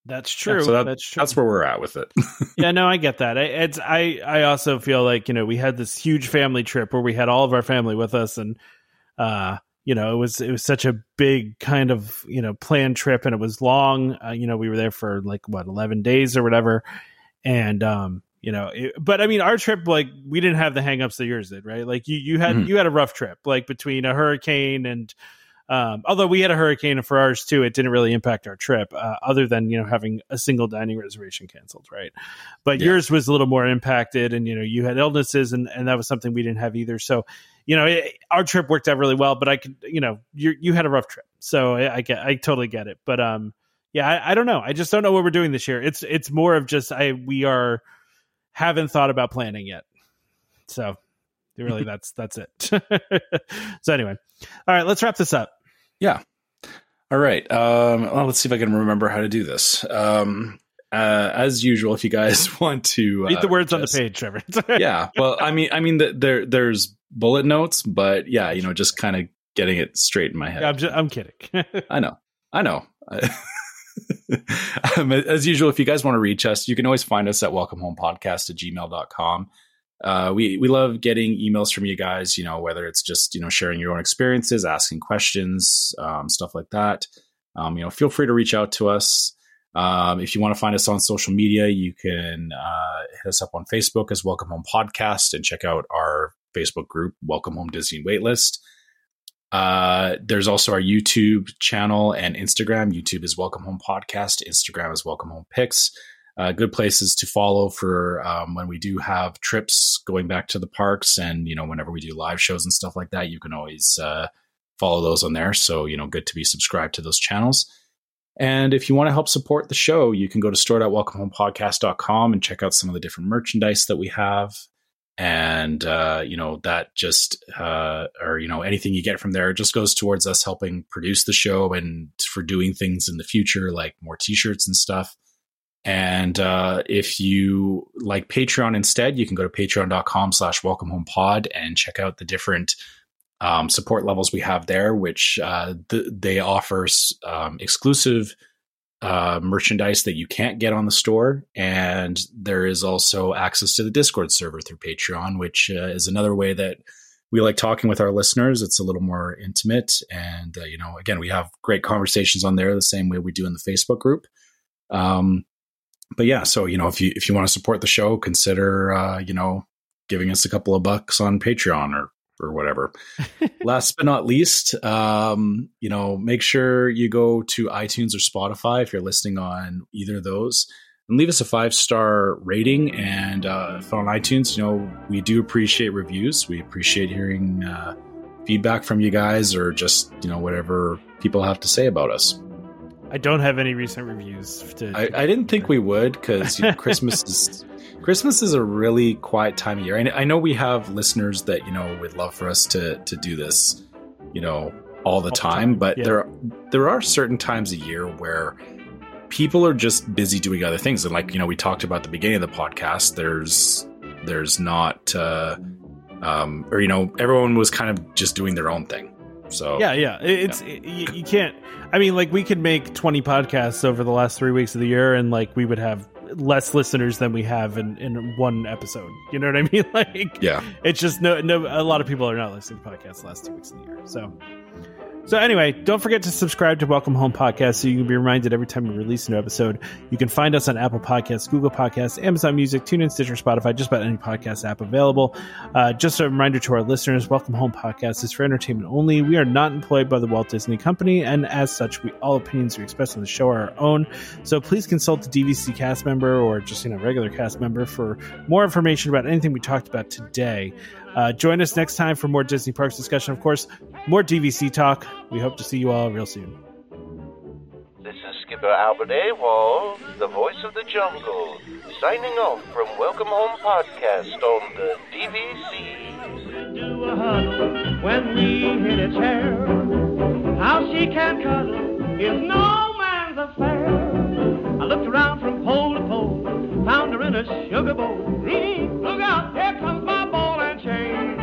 That's true. Yeah, so that, that's true. That's where we're at with it. yeah, no, I get that. I, it's I I also feel like you know we had this huge family trip where we had all of our family with us, and uh, you know it was it was such a big kind of you know planned trip, and it was long. Uh, you know, we were there for like what eleven days or whatever, and um, you know it, but i mean our trip like we didn't have the hangups that yours did right? Like you you had mm-hmm. you had a rough trip like between a hurricane and um, although we had a hurricane and for ours too it didn't really impact our trip uh, other than you know having a single dining reservation canceled right? But yeah. yours was a little more impacted and you know you had illnesses and, and that was something we didn't have either. So you know it, our trip worked out really well but i could you know you you had a rough trip. So I, I, get i totally get it. But um yeah I, I don't know. I just don't know what we're doing this year. It's it's more of just i we are haven't thought about planning yet. So really that's that's it. so anyway. All right, let's wrap this up. Yeah. All right. Um, well, let's see if I can remember how to do this. Um, uh, as usual, if you guys want to read the uh, words just, on the page, Trevor. yeah. Well, I mean, I mean, the, there there's bullet notes, but yeah, you know, just kind of getting it straight in my head. Yeah, I'm, just, I'm kidding. I know. I know. um, as usual, if you guys want to reach us, you can always find us at welcomehomepodcast at gmail.com. Uh, we, we love getting emails from you guys, you know, whether it's just, you know, sharing your own experiences, asking questions, um, stuff like that. Um, you know, feel free to reach out to us. Um, if you want to find us on social media, you can uh, hit us up on Facebook as Welcome Home Podcast and check out our Facebook group, Welcome Home Disney Waitlist. Uh, there's also our YouTube channel and Instagram. YouTube is Welcome Home Podcast. Instagram is Welcome Home Picks. Uh, good places to follow for um, when we do have trips going back to the parks, and you know whenever we do live shows and stuff like that, you can always uh, follow those on there. So you know, good to be subscribed to those channels. And if you want to help support the show, you can go to store.welcomehomepodcast.com and check out some of the different merchandise that we have and uh, you know that just uh, or you know anything you get from there just goes towards us helping produce the show and for doing things in the future like more t-shirts and stuff. And uh, if you like patreon instead you can go to patreon.com slash welcome home pod and check out the different um, support levels we have there which uh, th- they offer um, exclusive uh, merchandise that you can't get on the store. And there is also access to the Discord server through Patreon, which uh, is another way that we like talking with our listeners. It's a little more intimate. And, uh, you know, again, we have great conversations on there the same way we do in the Facebook group. Um, but yeah, so, you know, if you, if you want to support the show, consider, uh, you know, giving us a couple of bucks on Patreon or or whatever. Last but not least, um, you know, make sure you go to iTunes or Spotify if you're listening on either of those and leave us a five star rating. And uh, if on iTunes, you know, we do appreciate reviews. We appreciate hearing uh, feedback from you guys or just you know whatever people have to say about us. I don't have any recent reviews. To, I, I didn't think we would because you know, Christmas is Christmas is a really quiet time of year. And I know we have listeners that you know would love for us to to do this, you know, all the all time. time. But yeah. there there are certain times a year where people are just busy doing other things. And like you know, we talked about the beginning of the podcast. There's there's not, uh, um, or you know, everyone was kind of just doing their own thing. So yeah, yeah, it's yeah. It, you, you can't. I mean, like we could make twenty podcasts over the last three weeks of the year, and like we would have less listeners than we have in, in one episode. You know what I mean? Like, yeah, it's just no, no. A lot of people are not listening to podcasts the last two weeks of the year. So, so anyway, don't forget to subscribe to Welcome Home Podcast so you can be reminded every time we release a new episode. You can find us on Apple Podcasts, Google Podcasts, Amazon Music, TuneIn, Stitcher, Spotify, just about any podcast app available. Uh, just a reminder to our listeners, Welcome Home Podcast is for entertainment only. We are not employed by the Walt Disney Company, and as such, we all opinions we express on the show are our own. So please consult the DVC cast member or just you know regular cast member for more information about anything we talked about today. Uh, join us next time for more Disney Parks discussion. Of course, more DVC talk. We hope to see you all real soon. This is Skipper Albert Awol, the voice of the jungle, signing off from Welcome Home Podcast on the DVC. Do a huddle when we hit its hair. How she can cuddle is no man's affair. I looked around from pole to pole, found her in a sugar bowl change.